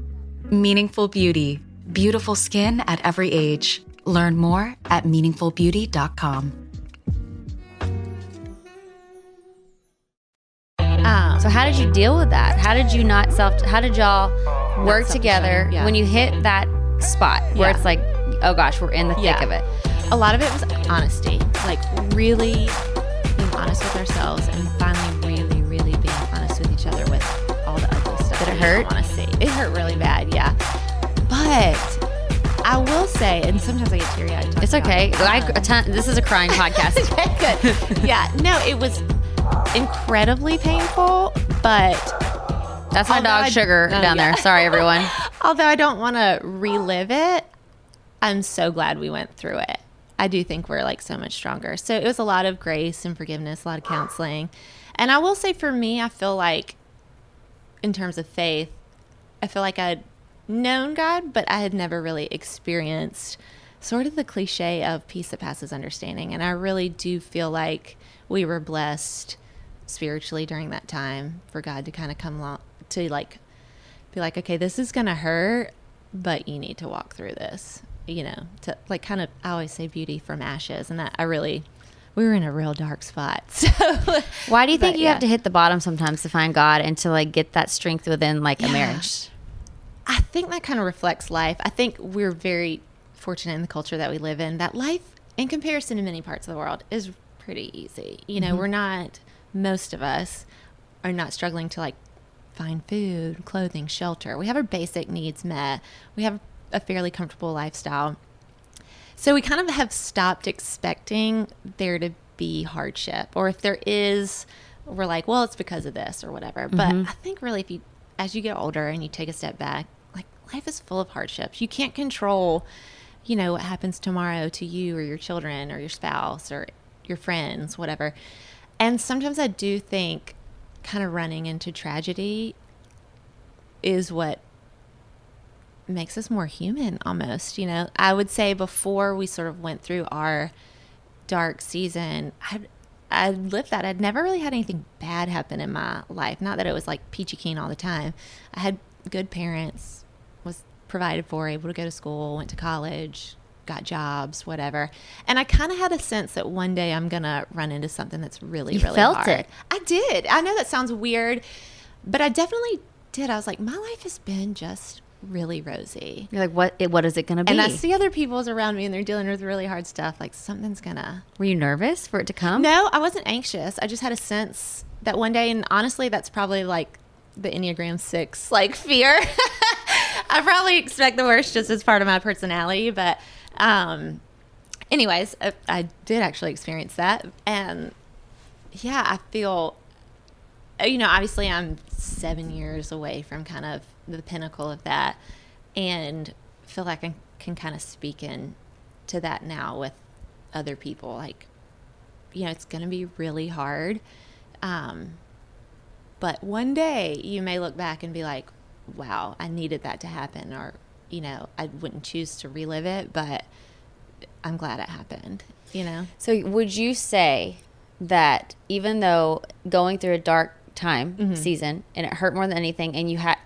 Meaningful Beauty. Beautiful skin at every age. Learn more at meaningfulbeauty.com. Um, So how did you deal with that? How did you not self? How did y'all work together yeah. when you hit that spot where Yeah. it's like, oh gosh, we're in the thick Yeah. of it? a lot of it was honesty, like really being honest with ourselves and finally really, really being honest with each other Did it hurt? Don't want to see. It hurt really bad, yeah. But I will say, and sometimes I get teary eyed. It's okay. Oh, I, a ton, this is a crying podcast. okay, good. Yeah, no, it was incredibly painful, but That's my dog I- Sugar oh, down yeah. there. Sorry, everyone. although I don't want to relive it, I'm so glad we went through it. I do think we're like so much stronger. So it was a lot of grace and forgiveness, a lot of counseling. And I will say for me, I feel like in terms of faith, I feel like I'd known God, but I had never really experienced sort of the cliche of peace that passes understanding. And I really do feel like we were blessed spiritually during that time for God to kind of come along to like be like, okay, this is going to hurt, but you need to walk through this, you know, to like kind of, I always say beauty from ashes. And that I really, we were in a real dark spot. So, Why do you think But, you yeah. have to hit the bottom sometimes to find God and to like get that strength within like a marriage? I think that kind of reflects life. I think we're very fortunate in the culture that we live in that life, in comparison to many parts of the world, is pretty easy. You know, mm-hmm. we're not, most of us are not struggling to like find food, clothing, shelter. We have our basic needs met, we have a fairly comfortable lifestyle. So we kind of have stopped expecting there to be hardship, or if there is, we're like, well, it's because of this or whatever. But mm-hmm. I think really, if you, as you get older and you take a step back, like life is full of hardships. You can't control, you know, what happens tomorrow to you or your children or your spouse or your friends, whatever. And sometimes I do think kind of running into tragedy is what makes us more human almost you know? I would say before we sort of went through our dark season i'd i lived that. I'd never really had anything bad happen in my life. Not that it was like peachy keen all the time. I had good parents was provided for able to go to school went to college got jobs whatever. And i kind of had a sense that one day i'm gonna run into something that's really You really felt hard. it. i did. I know that sounds weird but i definitely did. I was like my life has been just really rosy You're like, what? It, what is it going to be? and I see other people's around me and they're dealing with really hard stuff. Like something's gonna. Were you nervous for it to come? No, I wasn't anxious. I just had a sense that one day, and honestly, that's probably like the Enneagram Six, like fear. I probably expect the worst just as part of my personality, but um, anyways, I, I did actually experience that, and yeah, I feel. You know, obviously, I'm seven years away from kind of the pinnacle of that, and feel like I can kind of speak in to that now with other people. Like, you know, it's going to be really hard. Um, but one day you may look back and be like, wow, I needed that to happen. Or, you know, I wouldn't choose to relive it, but I'm glad it happened, you know? So would you say that even though going through a dark time Mm-hmm. season and it hurt more than anything, and you had,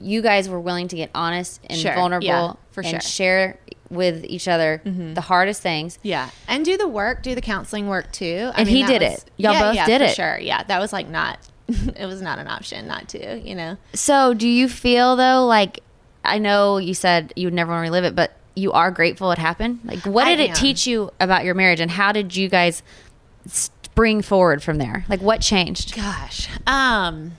you guys were willing to get honest and Sure. vulnerable Yeah, for and sure. share with each other the hardest things. Yeah, and do the work, do the counseling work too. I And he did was- it. Y'all yeah, both yeah, did for it. Sure, yeah, that was like not. it was not an option not to. You know. So, do you feel though like I know you said you would never want to relive it, but you are grateful it happened? Like what did it teach you about your marriage and how did you guys spring forward from there? Like what changed? Gosh. Um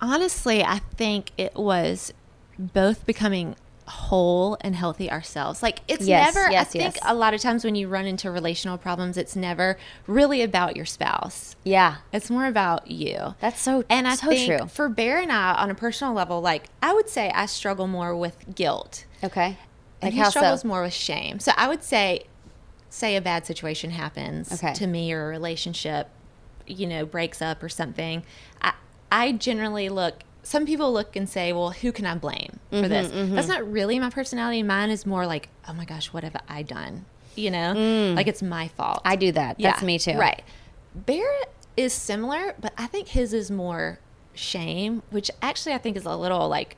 honestly, I think it was both becoming whole and healthy ourselves. Like it's Yes, never yes, I think yes. a lot of times when you run into relational problems, it's never really about your spouse. Yeah. It's more about you. That's so and I so think true. for Bear and I on a personal level, like I would say I struggle more with guilt. Okay. And Like he how struggles so? more with shame. So I would say, say a bad situation happens Okay. to me or a relationship, you know, breaks up or something. I, generally look. Some people look and say, "Well, who can I blame for Mm-hmm, this?" That's not really my personality. Mine is more like, "Oh my gosh, what have I done?" You know, like it's my fault. Mm. I do that. That's me too. Right. Bear is similar, but I think his is more shame, which actually I think is a little like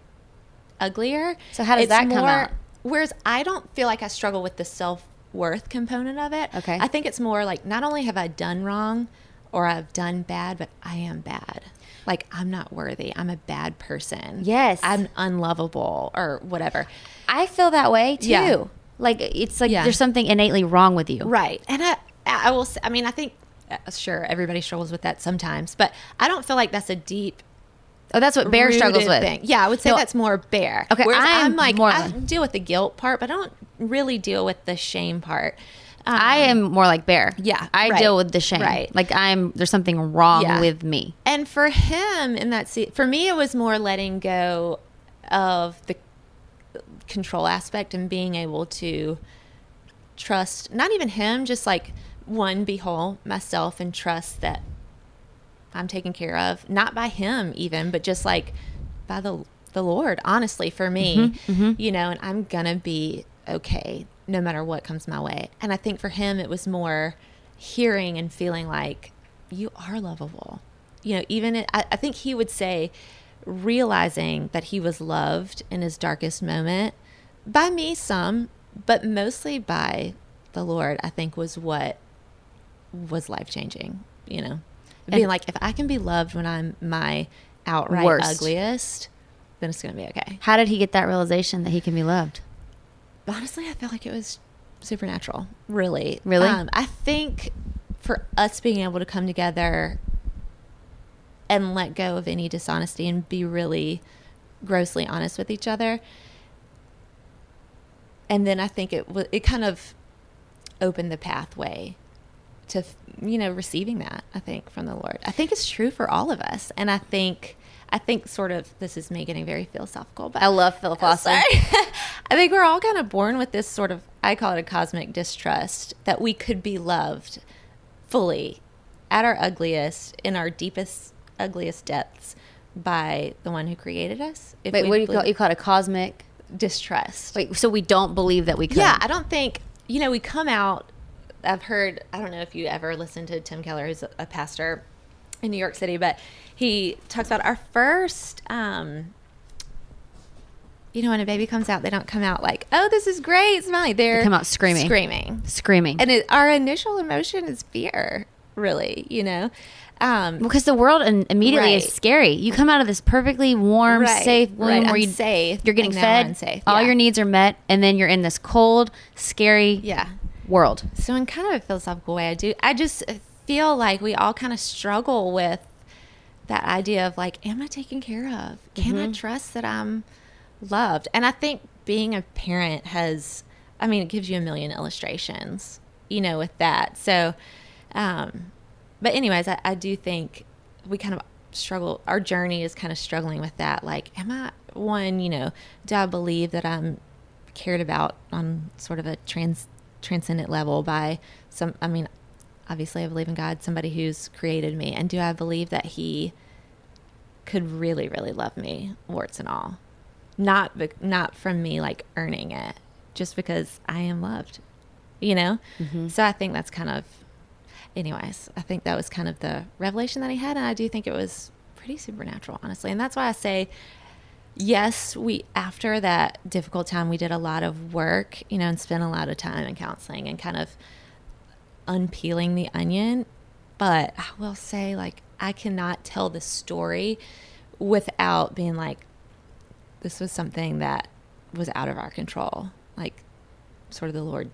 uglier. So how does that come out? Whereas I don't feel like I struggle with the self worth component of it. Okay. I think it's more like not only have I done wrong or I've done bad, but I am bad. Like I'm not worthy. I'm a bad person. Yes. I'm unlovable or whatever. I feel that way too. Yeah. Like it's like Yeah. there's something innately wrong with you. Right. And I, I will. Say, I mean, I think uh, sure everybody struggles with that sometimes, but I don't feel like that's a deep. Oh, that's what Bear struggles with. thing. Yeah, I would say No, that's more bear. Okay, Whereas I am I'm like more I deal with the guilt part, but I don't really deal with the shame part. Um, I am more like Bear. Yeah, I right, deal with the shame. right. Like I'm there's something wrong Yeah. with me. And for him in that se- for me it was more letting go of the control aspect and being able to trust not even him just like one be whole myself and trust that I'm taken care of not by him even but just like by the the Lord honestly for me you know and I'm gonna be okay no matter what comes my way and I think for him it was more hearing and feeling like you are lovable you know even it, I, I think he would say realizing that he was loved in his darkest moment by me some but mostly by the lord i think was what was life changing you know being like if i can be loved when i'm my outright Worst. ugliest then it's gonna be okay How did he get that realization that he can be loved? Honestly i felt like it was supernatural. Really? Really? um, i think for us being able to come together and let go of any dishonesty and be really grossly honest with each other. And then i think it it kind of opened the pathway to you know receiving that i think from the lord. I think it's true for all of us. And i think i think sort of this is me getting very philosophical but I love philosophy. I think we're all kind of born with this sort of, I call it a cosmic distrust that we could be loved fully at our ugliest, in our deepest, ugliest depths by the one who created us. If Wait, what do you call believe- you call it a cosmic? distrust? Wait, so we don't believe that we could. Yeah, I don't think, you know, we come out, I've heard, I don't know if you ever listened to Tim Keller, who's a pastor in New York City, but he talks about our first, um, you know, when a baby comes out, they don't come out like, oh, this is great, smiling. They're come out screaming. Screaming. Screaming. And it, our initial emotion is fear, really, you know? Um, because the world in, immediately Right. is scary. You come out of this perfectly warm, Right, safe womb right. where you safe, you're getting and now I'm fed, safe, all your needs are met, and then you're in this cold, scary yeah. world. So in kind of a philosophical way, I do. I just feel like we all kind of struggle with that idea of like, am I taken care of? Can Mm-hmm. I trust that I'm loved? And I think being a parent has, I mean, it gives you a million illustrations, you know, with that. So, um, but anyways, I, I do think we kind of struggle. Our journey is kind of struggling with that. Like, am I one? You know, do I believe that I'm cared about on sort of a trans transcendent level by some? I mean, obviously, I believe in God, somebody who's created me, and do I believe that He could really, really love me, warts and all, not not from me like earning it, just because I am loved, you know. Mm-hmm. So I think that's kind of anyways, I think that was kind of the revelation that he had, and I do think it was pretty supernatural, honestly. And that's why I say yes, we after that difficult time, we did a lot of work, you know, and spent a lot of time in counseling and kind of unpeeling the onion. But I will say, like, I cannot tell the story without being like, this was something that was out of our control. Like, sort of the Lord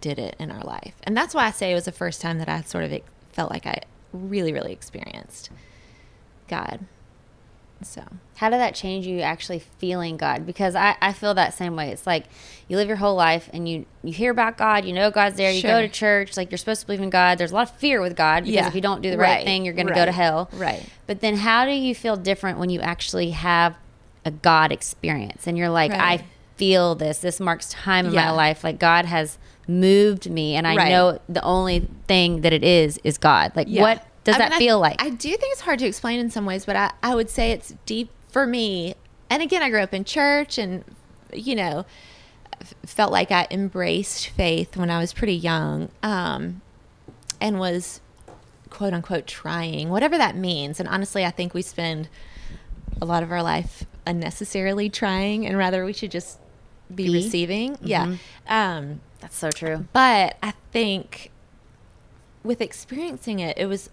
did it in our life. And that's why I say it was the first time that I sort of felt like I really, really experienced God. So, How did that change you actually feeling God? Because I, I feel that same way. It's like you live your whole life and you, you hear about God, you know God's there, you go to church, like you're supposed to believe in God. There's a lot of fear with God because Yeah. if you don't do the right, Right. thing, you're going to go to hell. Right. But then how do you feel different when you actually have a God experience and you're like, Right. I feel this. This marks time in my life. Like God has moved me and I Right. know the only thing that it is is God. Like Yeah. what does I that mean, I- feel like? I do think it's hard to explain in some ways, but I, I would say it's deep for me. And again, I grew up in church and, you know, felt like I embraced faith when I was pretty young um, and was quote unquote trying, whatever that means. And honestly, I think we spend a lot of our life unnecessarily trying and rather we should just be, Be? receiving. Yeah. Um, That's so true. but I think with experiencing it, it was,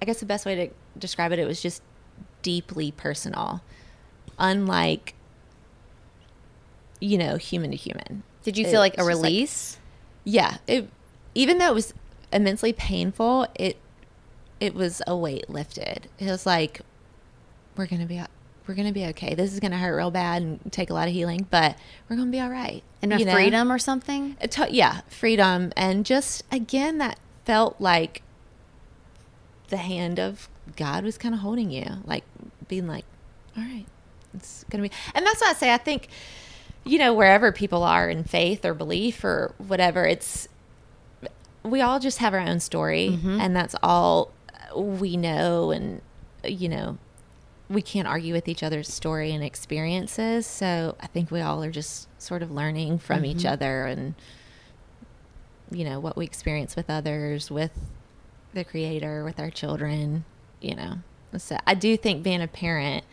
I guess the best way to describe it, it was just deeply personal, unlike, you know, human to human. Did you It feel like a release? yeah. It, even though it was immensely painful, it, it was a weight lifted. It was like, we're going to be, we're to be okay. This is going to hurt real bad and take a lot of healing, but we're going to be all right. and a you know? freedom or something? To- yeah, freedom, and just again that felt like the hand of God was kind of holding you, like being like, "All right, it's gonna be." And that's why I say I think, you know, wherever people are in faith or belief or whatever, it's we all just have our own story, mm-hmm. and that's all we know, and you know. We can't argue with each other's story and experiences. So I think we all are just sort of learning from each mm-hmm. other and you know what we experience with others with the creator with our children you know so i do think being a parent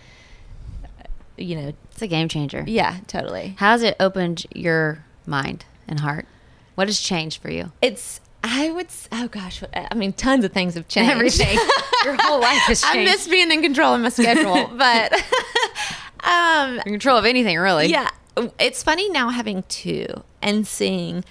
uh, you know It's a game changer. yeah totally How's it opened your mind and heart? What has changed for you? it's i would oh gosh i mean tons of things have changed Everything. Your whole life has changed. i miss being in control of my schedule but um in control of anything, really. Yeah. It's funny now having two and seeing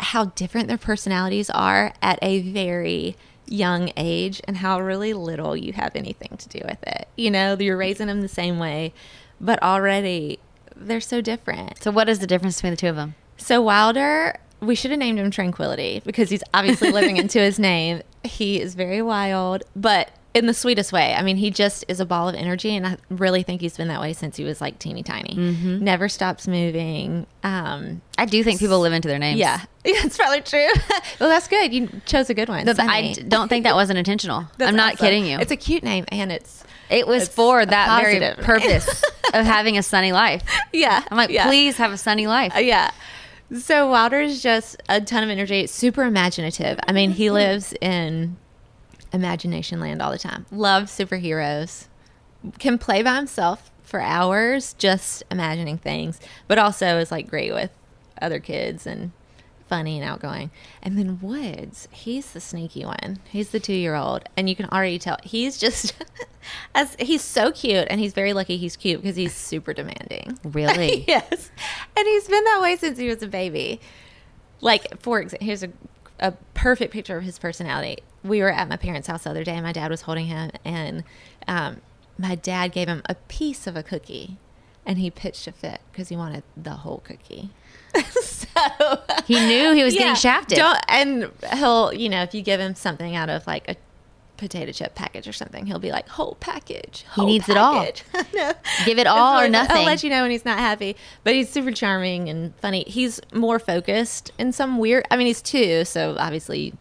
how different their personalities are at a very young age and how really little you have anything to do with it. You know, you're raising them the same way, but already they're so different. So, what is the difference between the two of them? So Wilder, we should have named him Tranquility because he's obviously living into his name. He is very wild, but in the sweetest way. I mean, he just is a ball of energy, and I really think he's been that way since he was like teeny tiny. Never stops moving. Um, I do think people live into their names. yeah, yeah, it's probably true. well, that's good. You chose a good one. I don't think that wasn't intentional. I'm not awesome. kidding you. It's a cute name, and it's it was it's for that very purpose of having a sunny life. yeah. I'm like, yeah. please have a sunny life. Uh, yeah. So Wilder's just a ton of energy, super imaginative. I mean, he lives in imagination land all the time. Loves superheroes. Can play by himself for hours just imagining things, but also is like great with other kids and funny and outgoing. And then Woods, he's the sneaky one. He's the 2-year-old and you can already tell he's just as he's so cute and he's very lucky he's cute because he's super demanding. Really? yes. And he's been that way since he was a baby. Like, for example, here's a, a perfect picture of his personality. We were at my parents' house the other day, and my dad was holding him, and um, my dad gave him a piece of a cookie, and he pitched a fit because he wanted the whole cookie. so He knew he was getting shafted. And he'll, you know, if you give him something out of like a potato chip package or something, he'll be like, whole package. He whole needs it all. No. Give it all or nothing. I'll let you know when he's not happy. But he's super charming and funny. He's more focused in some weird. I mean, he's two, so obviously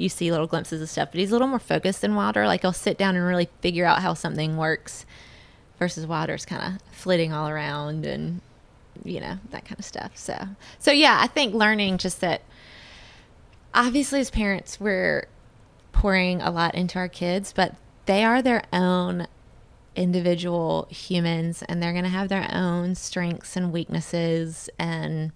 you see little glimpses of stuff. But he's a little more focused than Wilder. Like he'll sit down and really figure out how something works, versus Wilder's kind of flitting all around and you know that kind of stuff. So, so yeah, I think learning just that. Obviously, as parents, we're pouring a lot into our kids, but they are their own individual humans and they're going to have their own strengths and weaknesses and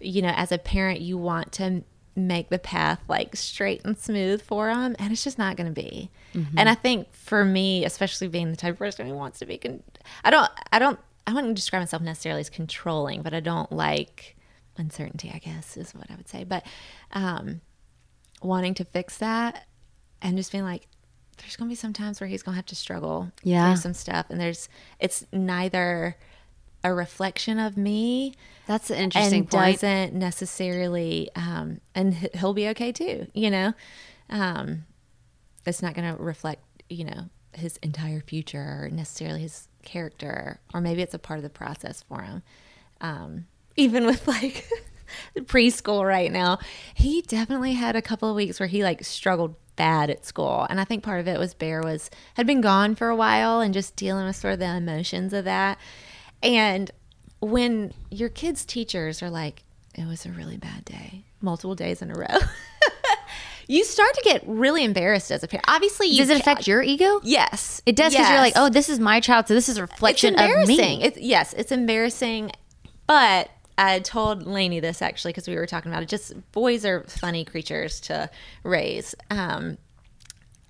you know as a parent you want to make the path like straight and smooth for them and it's just not going to be and i think for me especially being the type of person who wants to be con- i don't i don't i wouldn't describe myself necessarily as controlling but i don't like uncertainty i guess is what i would say. But um wanting to fix that and just being like there's gonna be some times where he's gonna have to struggle Yeah. through some stuff and there's it's neither a reflection of me That's an interesting and point. doesn't necessarily um and he- he'll be okay too you know? Um it's not gonna reflect you know his entire future or necessarily his character or maybe it's a part of the process for him. Um even with like preschool right now he definitely had a couple of weeks where he like struggled bad at school. And i think part of it was bear was had been gone for a while and just dealing with sort of the emotions of that and when your kids teachers are like it was a really bad day multiple days in a row you start to get really embarrassed as a parent obviously you Does it ca- affect your ego? yes It does because you're like, oh, this is my child, so this is a reflection it's of me. It's, yes, it's embarrassing. But I told Lainey this actually because we were talking about it. Just boys are funny creatures to raise. Um,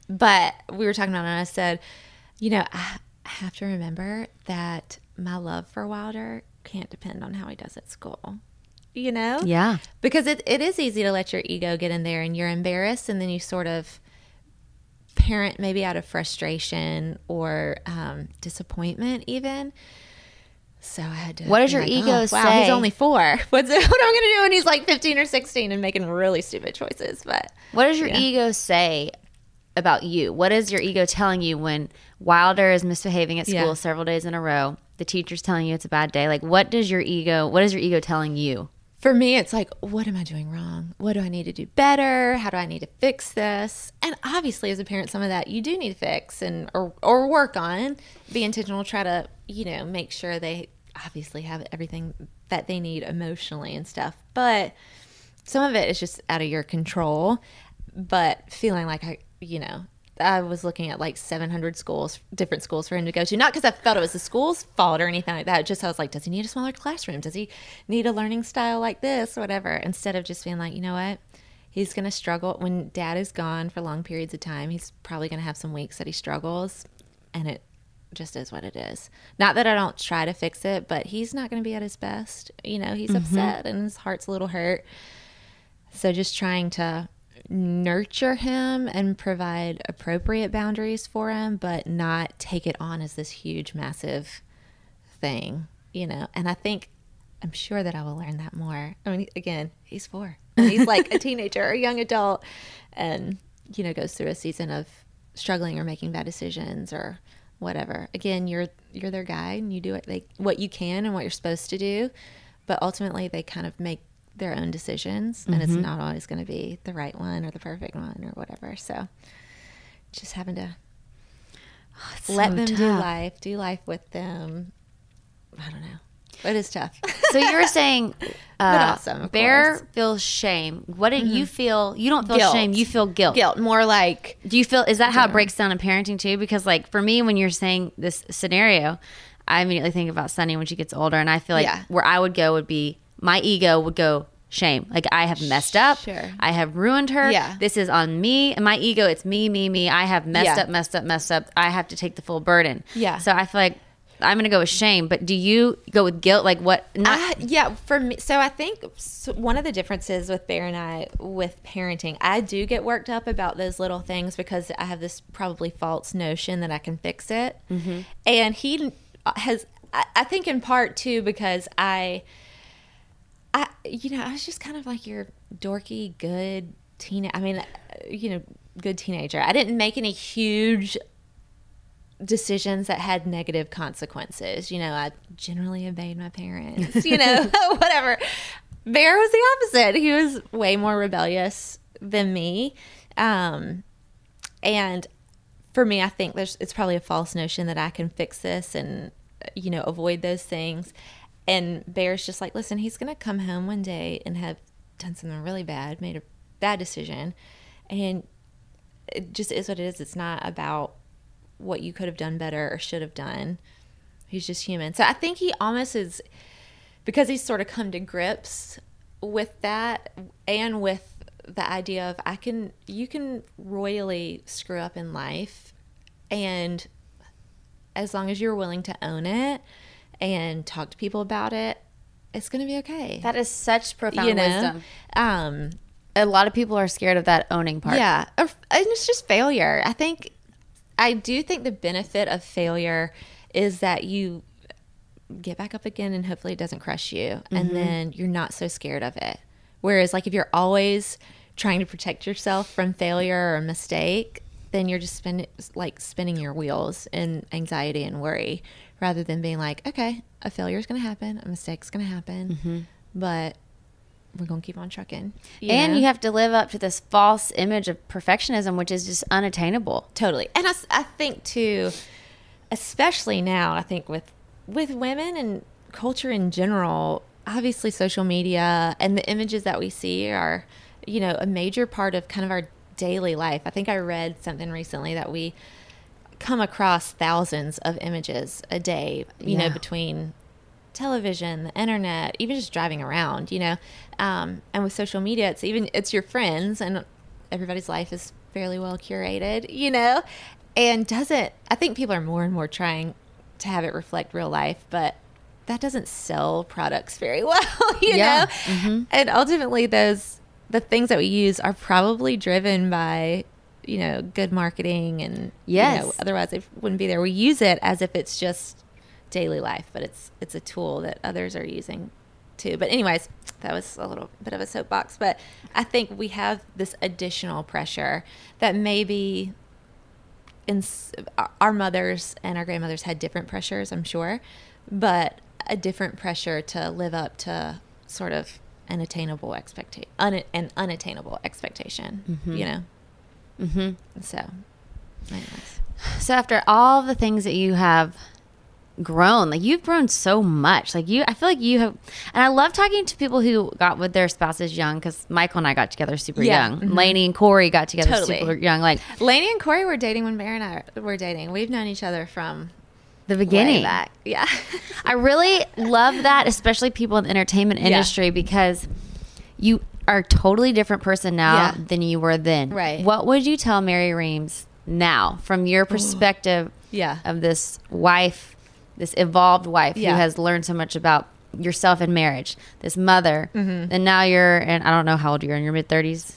but we were talking about it, and I said, you know, I have to remember that my love for Wilder can't depend on how he does at school. You know? Yeah. Because it, it is easy to let your ego get in there and you're embarrassed and then you sort of parent maybe out of frustration or um, disappointment even. So I had to. What does your like, ego oh, Wow, he's only four. What's what am I going to do when he's like fifteen or sixteen and making really stupid choices? But What does your Yeah. ego say about you? What is your ego telling you when Wilder is misbehaving at school Yeah. several days in a row? The teacher's telling you it's a bad day. Like, what does your ego? What is your ego telling you? for me, it's like, what am I doing wrong? What do I need to do better? How do I need to fix this? And obviously, as a parent, some of that you do need to fix and or or work on. Be intentional. Try to you know make sure they obviously have everything that they need emotionally and stuff. But some of it is just out of your control. But feeling like I, you know. I was looking at like 700 schools, different schools for him to go to. Not because I felt it was the school's fault or anything like that. Just I was like, does he need a smaller classroom? Does he need a learning style like this? Whatever. Instead of just being like, you know what? He's going to struggle when dad is gone for long periods of time. He's probably going to have some weeks that he struggles. And it just is what it is. Not that I don't try to fix it, but he's not going to be at his best. You know, he's mm-hmm. upset and his heart's a little hurt. So just trying to nurture him and provide appropriate boundaries for him, but not take it on as this huge, massive thing, you know. And I think I'm sure that I will learn that more. I mean, again, he's four. He's like a teenager or a young adult and, you know, goes through a season of struggling or making bad decisions or whatever. Again, you're you're their guide and you do what they what you can and what you're supposed to do. But ultimately they kind of make their own decisions and it's not always going to be the right one or the perfect one or whatever. So just having to let so them do life, do life with them. I don't know. It is tough. So you were saying, uh, awesome, Bear course. Mm-hmm. feels shame. What do you feel? You don't feel Guilt. shame. You feel guilt. Guilt, more like Do you feel? Is that how it breaks down in parenting too? Because like for me, when you're saying this scenario, I immediately think about Sunny when she gets older, and I feel like Yeah. where I would go would be my ego would go shame. Like I have messed up. Sure. I have ruined her. Yeah. This is on me and my ego. It's me, me, me. I have messed Yeah. up, messed up, messed up. I have to take the full burden. Yeah. So I feel like I'm gonna go with shame. But do you go with guilt? Like what? Not. I, yeah, for me. So I think one of the differences with Bear and I with parenting, I do get worked up about those little things because I have this probably false notion that I can fix it, Mm-hmm. and he has. I, I think in part too because I, I you know I was just kind of like your dorky good teen. I mean, uh, you know, good teenager. I didn't make any huge decisions that had negative consequences. You know, I generally obeyed my parents, you know, whatever. Bear was the opposite. He was way more rebellious than me. Um, and for me, I think there's it's probably a false notion that I can fix this and you know avoid those things. And Bear's just like, listen, he's gonna come home one day and have done something really bad, made a bad decision, and it just is what it is. It's not about what you could have done better or should have done. He's just human. So I think he almost is because he's sort of come to grips with that and with the idea of I can you can royally screw up in life and as long as you're willing to own it and talk to people about it, it's going to be okay. That is such profound you know? wisdom. Um A lot of people are scared of that owning part. yeah, and it's just failure. I think I do think the benefit of failure is that you get back up again and hopefully it doesn't crush you and then you're not so scared of it. Whereas like if you're always trying to protect yourself from failure or mistake, then you're just spin, like spinning your wheels in anxiety and worry rather than being like, okay, a failure is going to happen, a mistake's going to happen, mm-hmm. but we're going to keep on trucking. and know? you have to live up to this false image of perfectionism, which is just unattainable. totally and I, I think too especially now i think with with women and culture in general obviously social media and the images that we see are you know a major part of kind of our daily life. I think i read something recently that we come across thousands of images a day you know between television the internet even just driving around you know um, and with social media it's even it's your friends and everybody's life is fairly well curated you know and doesn't i think people are more and more trying to have it reflect real life but that doesn't sell products very well you Yeah. know? And ultimately those the things that we use are probably driven by you know good marketing and you know, Yes. otherwise it wouldn't be there we use it as if it's just daily life but it's it's a tool that others are using too but anyways that was a little bit of a soapbox but i think we have this additional pressure that maybe in our mothers and our grandmothers had different pressures i'm sure but a different pressure to live up to sort of an attainable expectation un- an unattainable expectation you know mm-hmm. so anyways So after all the things that you have grown, like you've grown so much. Like you, I feel like you have, and I love talking to people who got with their spouses young because Michael and I got together super Yeah. young. Mhm. Lainey and Corey got together Totally. super young. Like Lainey and Corey were dating when Mary and I were dating. We've known each other from the beginning. back. Yeah. I really love that, especially people in the entertainment industry, because you are a totally different person now Yeah. than you were then. Right. What would you tell Mary Reams now, from your perspective Yeah. of this wife, this evolved wife Yeah. who has learned so much about yourself in marriage, this mother, and now you're, and I don't know how old you're in your mid 30s,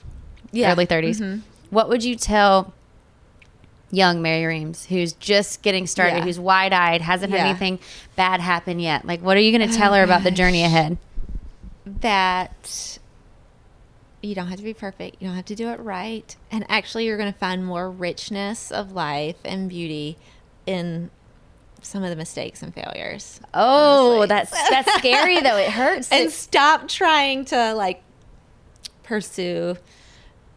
Mm-hmm. Yeah. early 30s. Mhm. What would you tell young Mary Reams who's just getting started, Yeah. who's wide eyed, hasn't had Yeah. anything bad happen yet? Like, what are you going to oh tell her about the journey ahead? that you don't have to be perfect. You don't have to do it right. And actually, you're going to find more richness of life and beauty in some of the mistakes and failures. Oh, honestly. that's that's scary though. It hurts. and stop trying to like pursue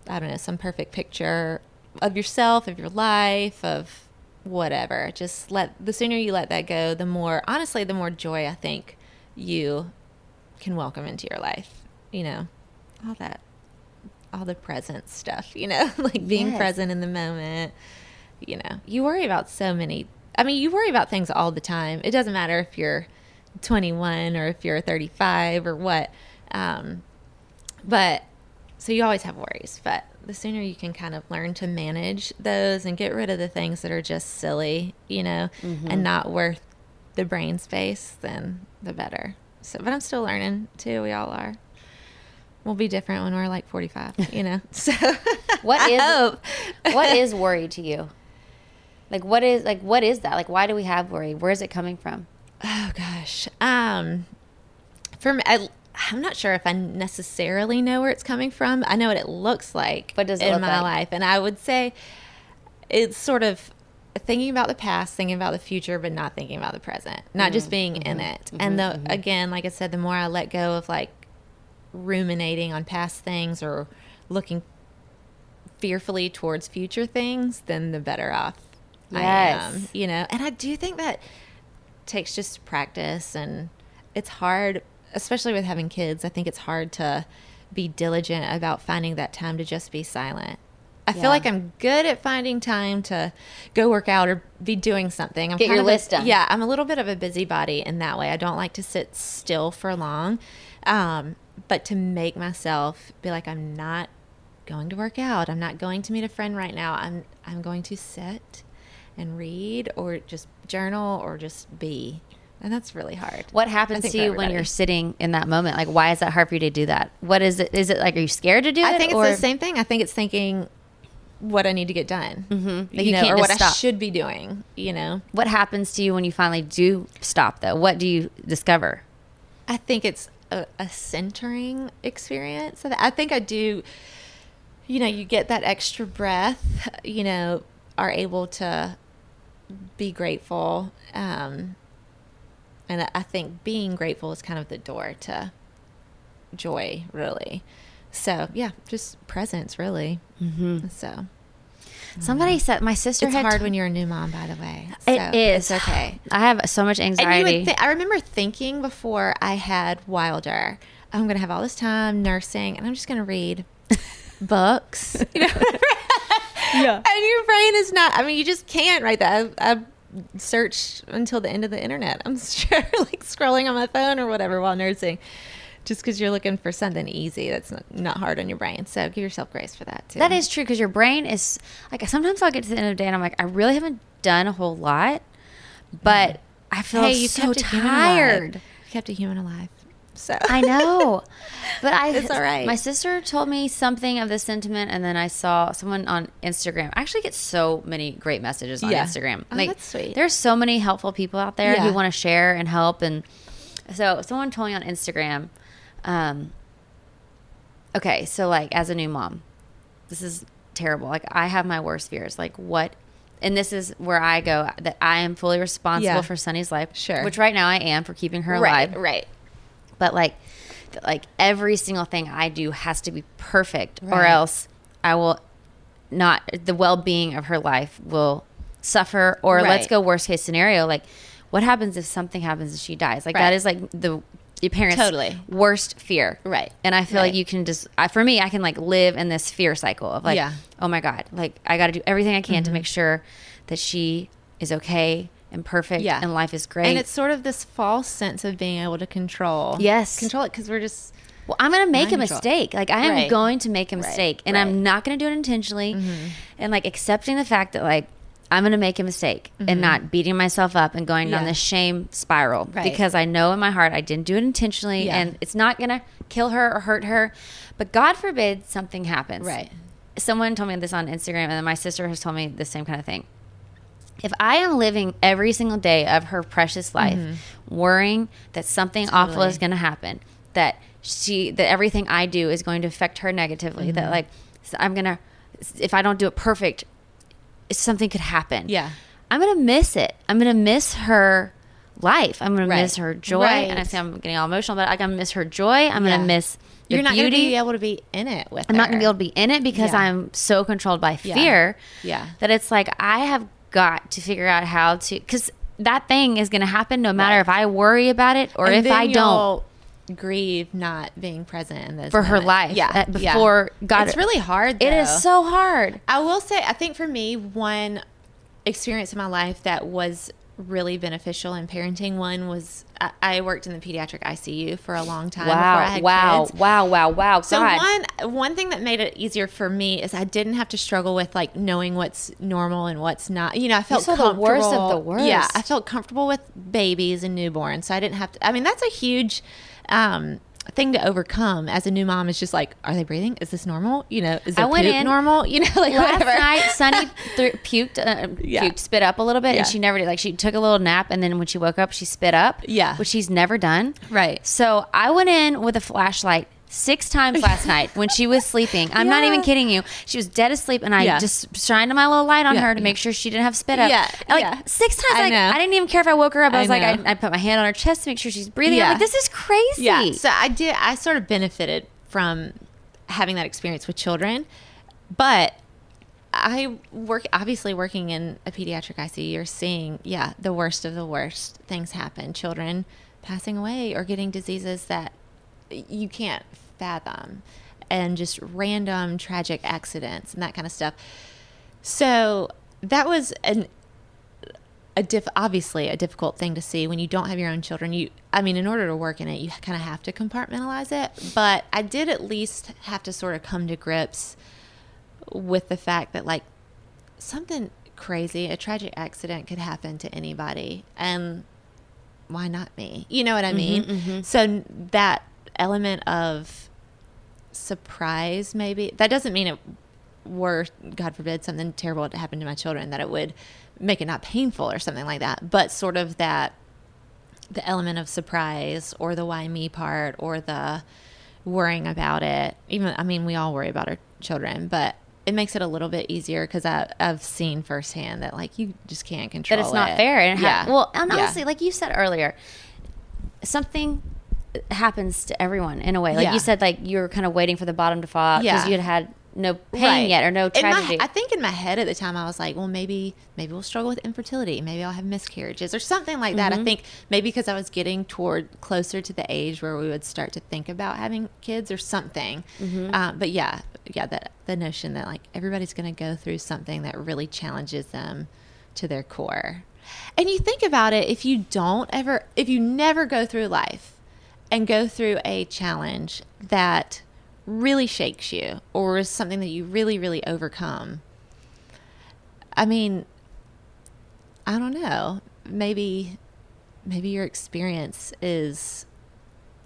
i don't know some perfect picture of yourself of your life of whatever. Just let the sooner you let that go the more honestly the more joy i think you can welcome into your life you know? All that all the present stuff you know? Like being Yes. present in the moment you know? You worry about so many i mean you worry about things all the time. It doesn't matter if you're 21 or if you're 35 or what um, but so you always have worries but the sooner you can kind of learn to manage those and get rid of the things that are just silly you know and not worth the brain space then the better so but i'm still learning too we all are we'll be different when we're like 45 you know so what is hope. what is worry to you? Like what is like what is that? Like why do we have worry? Where is it coming from? Oh gosh. Um for me I I'm not sure if I necessarily know where it's coming from. I know what it looks like What does it in my like? life. And I would say it's sort of thinking about the past, thinking about the future, but not thinking about the present. Not Mm, just being in mm-hmm, it. and the again, like I said, the more I let go of like ruminating on past things or looking fearfully towards future things, then the better off I am. You know, and I do think that takes just practice and it's hard, especially with having kids. I think it's hard to be diligent about finding that time to just be silent. I feel like I'm good at finding time to go work out or be doing something. I'm Get kind your of a- list done. Yeah, I'm a little bit of a busybody in that way. I don't like to sit still for long. Um, but to make myself be like, I'm not going to work out. I'm not going to meet a friend right now. I'm I'm going to sit and read or just journal or just be. And that's really hard. What happens to you when you're sitting in that moment? Like, why is that hard for you to do that? What is it? Is it like, are you scared to do it? I think it's or- the same thing. I think it's thinking what I need to get done, mm-hmm. Like, you, know, or what I should be doing. You know, What happens to you when you finally do stop, though? What do you discover? I think it's a, a centering experience. I I think I do. You know, you get that extra breath. You know, are able to be grateful, um, and I- think being grateful is kind of the door to joy, really. So yeah, just presence, really. Mm-hmm. So Somebody said my sister it's hard t- when you're a new mom, by the way. So is It's okay. I have so much And you anxiety. would I remember thinking before I had Wilder, I'm going to have all this time nursing and I'm just going to read books. You know, yeah. And your brain is not, I mean, you just can't write that. I, I searched until the end of the internet. I'm sure, like scrolling on my phone or whatever while nursing. Just because you're looking for something easy that's not, not hard on your brain. So give yourself grace for that too. that is true because your brain is like sometimes I'll get to the end of the day and I'm like, I really haven't done a whole lot, but mm-hmm. I feel hey, you so kept a human alive. tired. You kept a human alive. So I know, but I It's all right. My sister told me something of this sentiment, and then I saw someone on Instagram. I actually get so many great messages on Yeah. Instagram. Oh, that's sweet. There's so many helpful people out there Yeah. who want to share and help, and so someone told me on Instagram. Um, okay, so like as a new mom, this is terrible. Like I have my worst fears. Like what? And this is where I go that I am fully responsible Yeah. for Sunny's life. Sure. Which right now I am for keeping her right, alive right. But like like every single thing I do has to be perfect or else I will not the well-being of her life will suffer or let's go worst case scenario like what happens if something happens and she dies like Right. that is like the your parents Totally. worst fear Right. and I feel like you can just I, for me I can like live in this fear cycle of like Yeah. Mm-hmm. oh my god like I got to do everything I can to make sure that she is okay and perfect Yeah. and life is great And it's sort of this false sense of being able to control. Yes. Control it because we're just. Well, I'm going to make a mistake. Like I am Right. going to make a Right. mistake, and Right. Mm-hmm. I'm not going to do it intentionally. And like accepting the fact that like I'm going to make a mistake and not beating myself up and going down Mm-hmm. Yeah. this shame spiral Right. because I know in my heart I didn't do it intentionally, Yeah. and it's not going to kill her or hurt her. But God forbid something happens. Right. Someone told me this on Instagram, and then my sister has told me the same kind of thing if I am living every single day of her precious life, worrying that something awful Mm-hmm. Is going to happen, that she, that everything I do is going to affect her negatively, Mm-hmm. that like I'm going to, if I don't do it perfect, something could happen. Yeah. I'm going to miss it. I'm going to miss her life. I'm going Right. to miss her joy. Right. And I say I'm getting all emotional, but I'm going to miss her joy. I'm going to miss You're not going to be able to be in it with. I'm not going to be able to be in it because Yeah. I'm so controlled by Yeah. fear. Yeah. That it's like I have got to figure out how to because that thing is going to happen no matter Right. if I worry about it or And if I don't. grieve not being present in those For her life, Yeah. uh, yeah. before God- It's really hard. It is so hard. I will say, I think for me, one experience in my life that was really beneficial in parenting. One was I, I worked in the pediatric ICU for a long time. before I Wow! had Wow! kids. Wow! Wow! Wow! So God. one one thing that made it easier for me is I didn't have to struggle with like knowing what's normal and what's not. You know, I felt saw the worst of the comfortable- Yeah. I felt comfortable with babies and newborns, so I didn't have to. I mean, that's a huge um, thing to overcome as a new mom. Is just like, are they breathing? Is this normal? You know, is I their went in normal? You know, like Last whatever. night, Sunny th- puked, uh, Yeah. puked, spit up a little bit, Yeah. and she never did. Like she took a little nap, and then when she woke up, she spit up. Yeah. which she's never done. Right. So I went in with a flashlight six times last night when she was sleeping. I'm not even kidding you. She was dead asleep, and I Yeah. just shined my little light on Yeah, her to make sure she didn't have spit up. Yeah, like yeah. six times. I like. I didn't even care if I woke her up. I I was like, I. I put my hand on her chest to make sure she's breathing. I'm like, this is crazy. Yeah. So I did. I sort of benefited from having that experience with children, but I work obviously working in a pediatric ICU. You're seeing, yeah, the worst of the worst things happen. Children passing away or getting diseases that you can't fathom. and just random tragic accidents and that kind of stuff. So that was an a diff obviously a difficult thing to see when you don't have your own children. You I mean in order to work in it, you kind of have to compartmentalize it, but I did at least have to sort of come to grips with the fact that like something crazy, a tragic accident could happen to anybody and why not me? You know what I mm-hmm, mean? Mm-hmm. So that element of surprise maybe that doesn't mean it were god forbid something terrible to happen to my children that it would make it not painful or something like that but sort of that the element of surprise or the why me part or the worrying about it even i mean we all worry about our children but it makes it a little bit easier because I've seen firsthand that like you just can't control it. that it's not it. fair. And yeah. ha- well, and Yeah. honestly, like you said earlier, something happens to everyone in a way. Like Yeah. you said, like you were kind of waiting for the bottom to fall out because Yeah. you had had no pain Right. yet or no In my- tragedy. I think in my head at the time I was like, well, maybe maybe we'll struggle with infertility. Maybe I'll have miscarriages or something like that. Mm-hmm. I think maybe because I was getting toward closer to the age where we would start to think about having kids or something. Mm-hmm. Um, but yeah, yeah, that the notion that like everybody's going to go through something that really challenges them to their core. And you think about it, if you don't ever, if you never go through life and go through a challenge that really shakes you or is something that you really, really overcome, I mean, I don't know. Maybe, maybe your experience is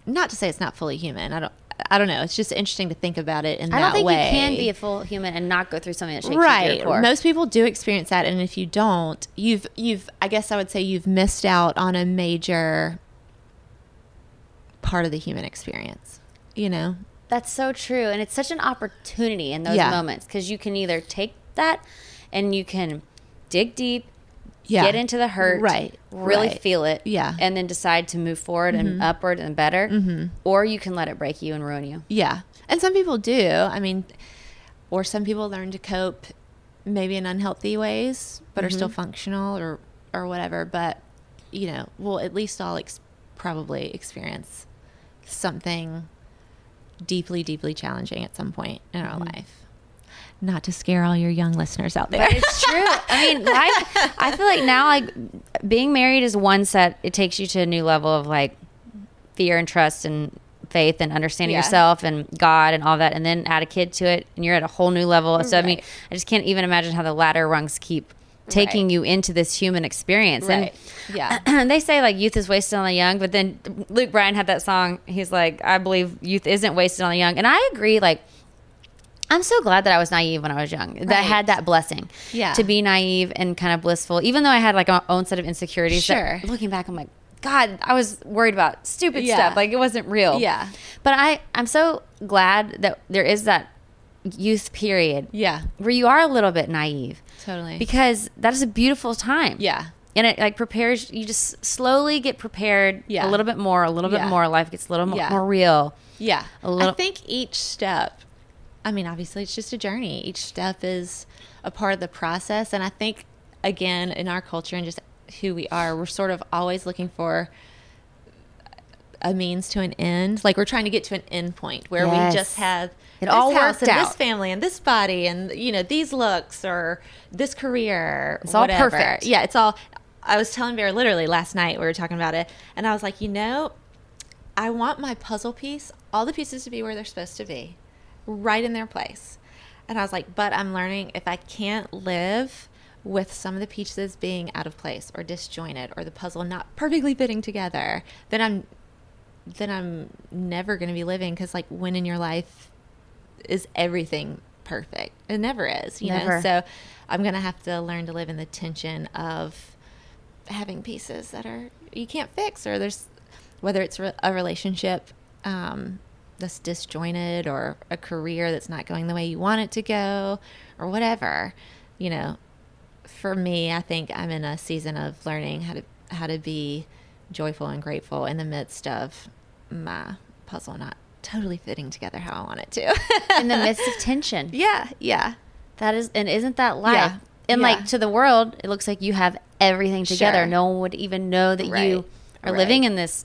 not to say it's not fully human. I don't. I don't know. It's just interesting to think about it in I that don't think way. you can be a full human and not go through something that shakes you right. your core. Most people do experience that, and if you don't, you've you've. I guess I would say you've missed out on a major part of the human experience. You know. That's so true. And it's such an opportunity in those Yeah. moments because you can either take that and you can dig deep, Yeah. get into the hurt, Right, really right. feel it, Yeah. and then decide to move forward and upward and better, mm-hmm. or you can let it break you and ruin you. Yeah. And some people do. I mean, or some people learn to cope maybe in unhealthy ways, but are still functional or, or whatever. But, you know, we'll at least all ex- probably experience something deeply, deeply challenging at some point in our mm-hmm. life. Not to scare all your young listeners out there. But it's true. I mean, life. I feel like now, like being married is one set. It takes you to a new level of like fear and trust and faith and understanding Yeah. yourself and God and all that, and then add a kid to it, and you're at a whole new level. So I mean, I just can't even imagine how the ladder rungs keep taking Right. you into this human experience. Right. Yeah. And they say like youth is wasted on the young, but then Luke Bryan had that song. He's like, I believe youth isn't wasted on the young, and I agree. Like. I'm so glad that I was naive when I was young. That I had that blessing. Yeah. To be naive and kind of blissful, even though I had like my own set of insecurities. that Sure. looking back, I'm like, God, I was worried about stupid Yeah. stuff. Like it wasn't real. Yeah. But I, I'm so glad that there is that youth period Yeah. where you are a little bit naive Totally. because that is a beautiful time. Yeah. And it like prepares you just slowly get prepared Yeah. a little bit more, a little bit Yeah. more. Life gets a little Yeah. more real. Yeah. A little- I think each step, I mean, obviously it's just a journey. Each step is a part of the process. And I think, again, in our culture and just who we are, we're sort of always looking for a means to an end. Like we're trying to get to an end point where Yes. we just have It this all house and out. this family and this body and you know these looks or this career. It's all perfect. Yeah, it's all. I was telling Bear literally last night we were talking about it, and I was like, you know, I want my puzzle piece, all the pieces to be where they're supposed to be, right in their place. And I was like, but I'm learning if I can't live with some of the pieces being out of place or disjointed or the puzzle not perfectly fitting together, then I'm then I'm never going to be living cuz like when in your life is everything perfect? It never is, you Never. know. So I'm going to have to learn to live in the tension of having pieces that are you can't fix or there's whether it's re- a relationship um, that's disjointed or a career that's not going the way you want it to go or whatever you know for me i think i'm in a season of learning how to how to be joyful and grateful in the midst of my puzzle not totally fitting together how i want it to In the midst of tension. yeah yeah That is, and isn't that life? Yeah. And Yeah. like to the world, it looks like you have everything together. Sure. No one would even know that you are Right. living in this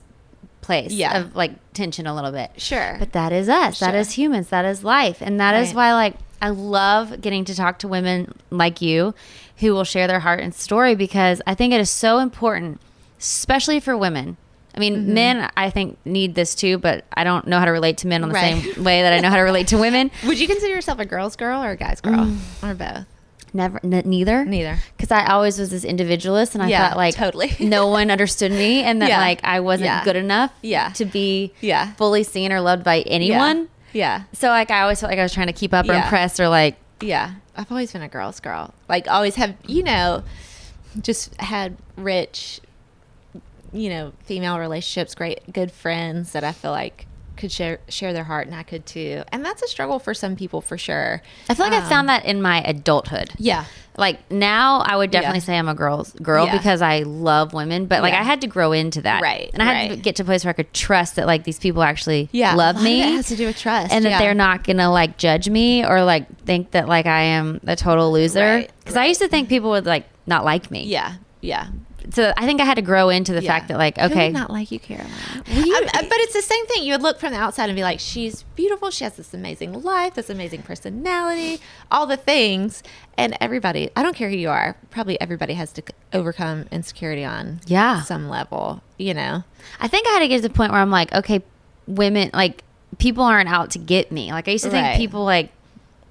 place Yeah. of like tension a little bit. Sure. But that is us. That Sure. is humans. That is life. And that is Right. why like I love getting to talk to women like you who will share their heart and story because I think it is so important, especially for women. I mean, Mm-hmm. men I think need this too, but I don't know how to relate to men on the Right. same way that I know how to relate to women. Would you consider yourself a girl's girl or a guy's girl Mm. or both? Never, n- neither, Neither. Because I always was this individualist, and I Yeah, thought like totally. no one understood me, and that Yeah. like I wasn't Yeah. good enough, Yeah. to be Yeah. fully seen or loved by anyone. Yeah. So like I always felt like I was trying to keep up or impress or like Yeah. I've always been a girl's girl. Like always have, you know, just had rich, you know, female relationships, great good friends that I feel like could share share their heart and I could too. And that's a struggle for some people for sure. I feel like I Um, found that in my adulthood. Yeah. Like now, I would definitely Yeah. say I'm a girl's girl Yeah. because I love women, but like Yeah. I had to grow into that, Right, And I had to get to a place where I could trust that like these people actually love a lot of me. it has to do with trust, and that they're not gonna like judge me or like think that like I am a total loser. Right, Because I used to think people would like not like me. Yeah. Yeah. So I think I had to grow into the Yeah. fact that like okay, not like you, Caroline. Um, uh, but it's the same thing. You would look from the outside and be like, she's beautiful. She has this amazing life, this amazing personality, all the things. And everybody, I don't care who you are, probably everybody has to overcome insecurity on Yeah. some level, you know? I think I had to get to the point where I'm like, okay, women, like, people aren't out to get me. Like, I used to think people, like,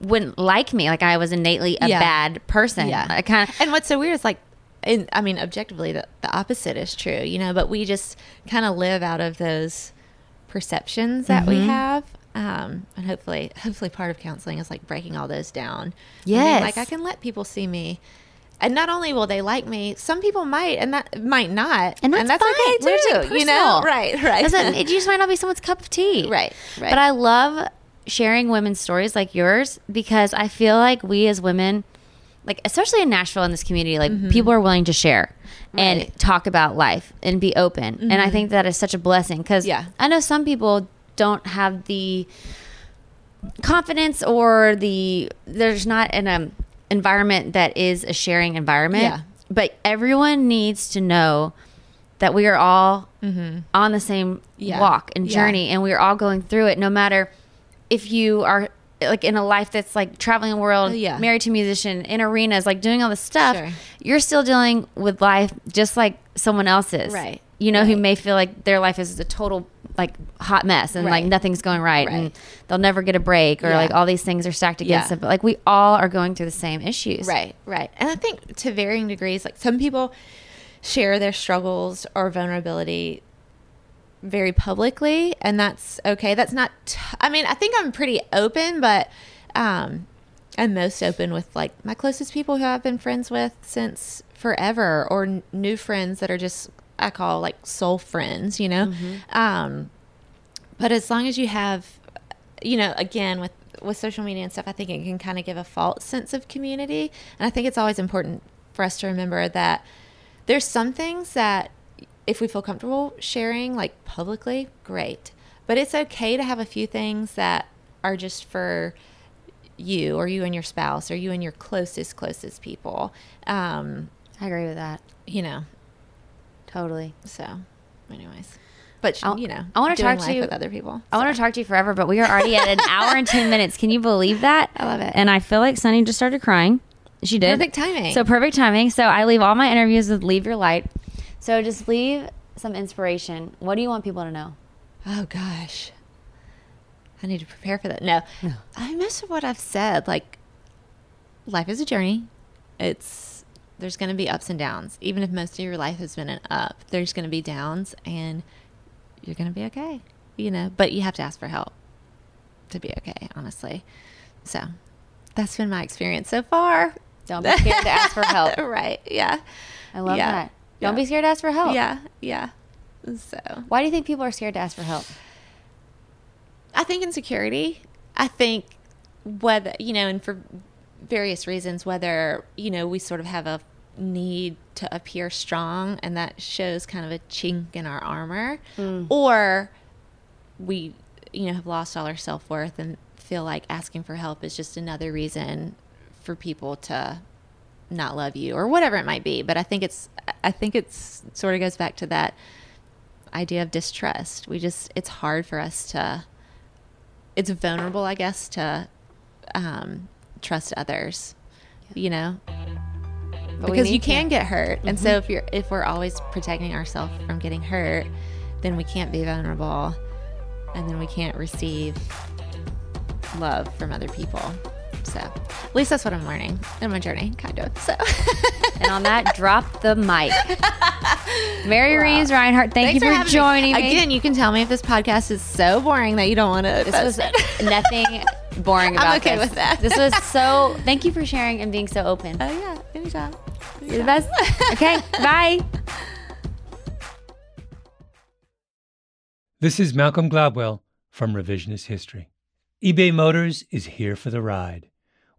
wouldn't like me. Like, I was innately a Yeah. bad person. Yeah. I kind of, And what's so weird is like, and I mean, objectively, the, the opposite is true, you know, but we just kind of live out of those perceptions that Mm-hmm. we have. Um, and hopefully, hopefully part of counseling is like breaking all those down. And Yes. Like I can let people see me. And not only will they like me, some people might, and that might not, and that's, fine. okay We're like, too. You know, right, right. Doesn't, it just might not be someone's cup of tea. Right, right. But I love sharing women's stories like yours because I feel like we as women, like, especially in Nashville in this community, like, people are willing to share and Mm-hmm. Talk about life and be open. And I think that is such a blessing because Yeah. I know some people don't have the confidence or the there's not an um, environment that is a sharing environment Yeah. but everyone needs to know that we are all on the same Mm-hmm. Yeah. walk and Yeah. journey and we are all going through it no matter if you are like in a life that's like traveling the world Oh, yeah. married to a musician in arenas like doing all this stuff Sure. you're still dealing with life just like someone else's Right. you know who may feel like their life is a total like hot mess and like nothing's going right, and they'll never get a break or Yeah. like all these things are stacked against Yeah. them but like we all are going through the same issues Right, right. And I think to varying degrees, like some people share their struggles or vulnerability very publicly, and that's okay. That's not, t- I mean, I think I'm pretty open, but um, I'm most open with like my closest people who I've been friends with since forever, or n- new friends that are just, I call like soul friends, you know? Um, but as long as you have you know again with with social media and stuff i think it can kind of give a false sense of community and i think it's always important for us to remember that there's some things that if we feel comfortable sharing like publicly great but it's okay to have a few things that are just for you or you and your spouse or you and your closest closest people um i agree with that you know totally so anyways but I'll- you know I wanna talk to you- with other people I want to talk to you forever, but we are already at an hour and 10 minutes. Can you believe that? I love it. And I feel like Sunny just started crying. She did. Perfect timing. So perfect timing. So I leave all my interviews with Leave Your Light. So just leave some inspiration. What do you want people to know? Oh gosh. I need to prepare for that. No. No. I most of what I've said, like life is a journey. It's there's gonna be ups and downs. Even if most of your life has been an up, there's gonna be downs and you're gonna be okay. You know, but you have to ask for help to be okay, honestly. So that's been my experience so far. Don't be scared to ask for help. right. Yeah. I love Yeah. that. Don't be scared to ask for help. Yeah. Yeah. So Why do you think people are scared to ask for help? I think insecurity. I think whether you know, and for various reasons, whether you know we sort of have a need to appear strong, and that shows kind of a chink in our armor, mm. or we you know have lost all our self worth and feel like asking for help is just another reason for people to not love you or whatever it might be. But I think it's I think it's sort of goes back to that idea of distrust. We just it's hard for us to it's vulnerable, I guess, to um, trust others. You know, But because you need to. can get hurt, and so Mhm. if you're if we're always protecting ourselves from getting hurt, then we can't be vulnerable, and then we can't receive love from other people. So, at least that's what I'm learning in my journey, kind of. So, And on that, drop the mic. Mary Reams Rinehart, thank Thanks you for, having me. joining me. Again, you can tell me if this podcast is so boring that you don't want to. This was nothing boring about I'm okay this. with that. This was so. Thank you for sharing and being so open. Oh yeah, anytime. You're the best. Okay, bye. This is Malcolm Gladwell from Revisionist History. eBay Motors is here for the ride.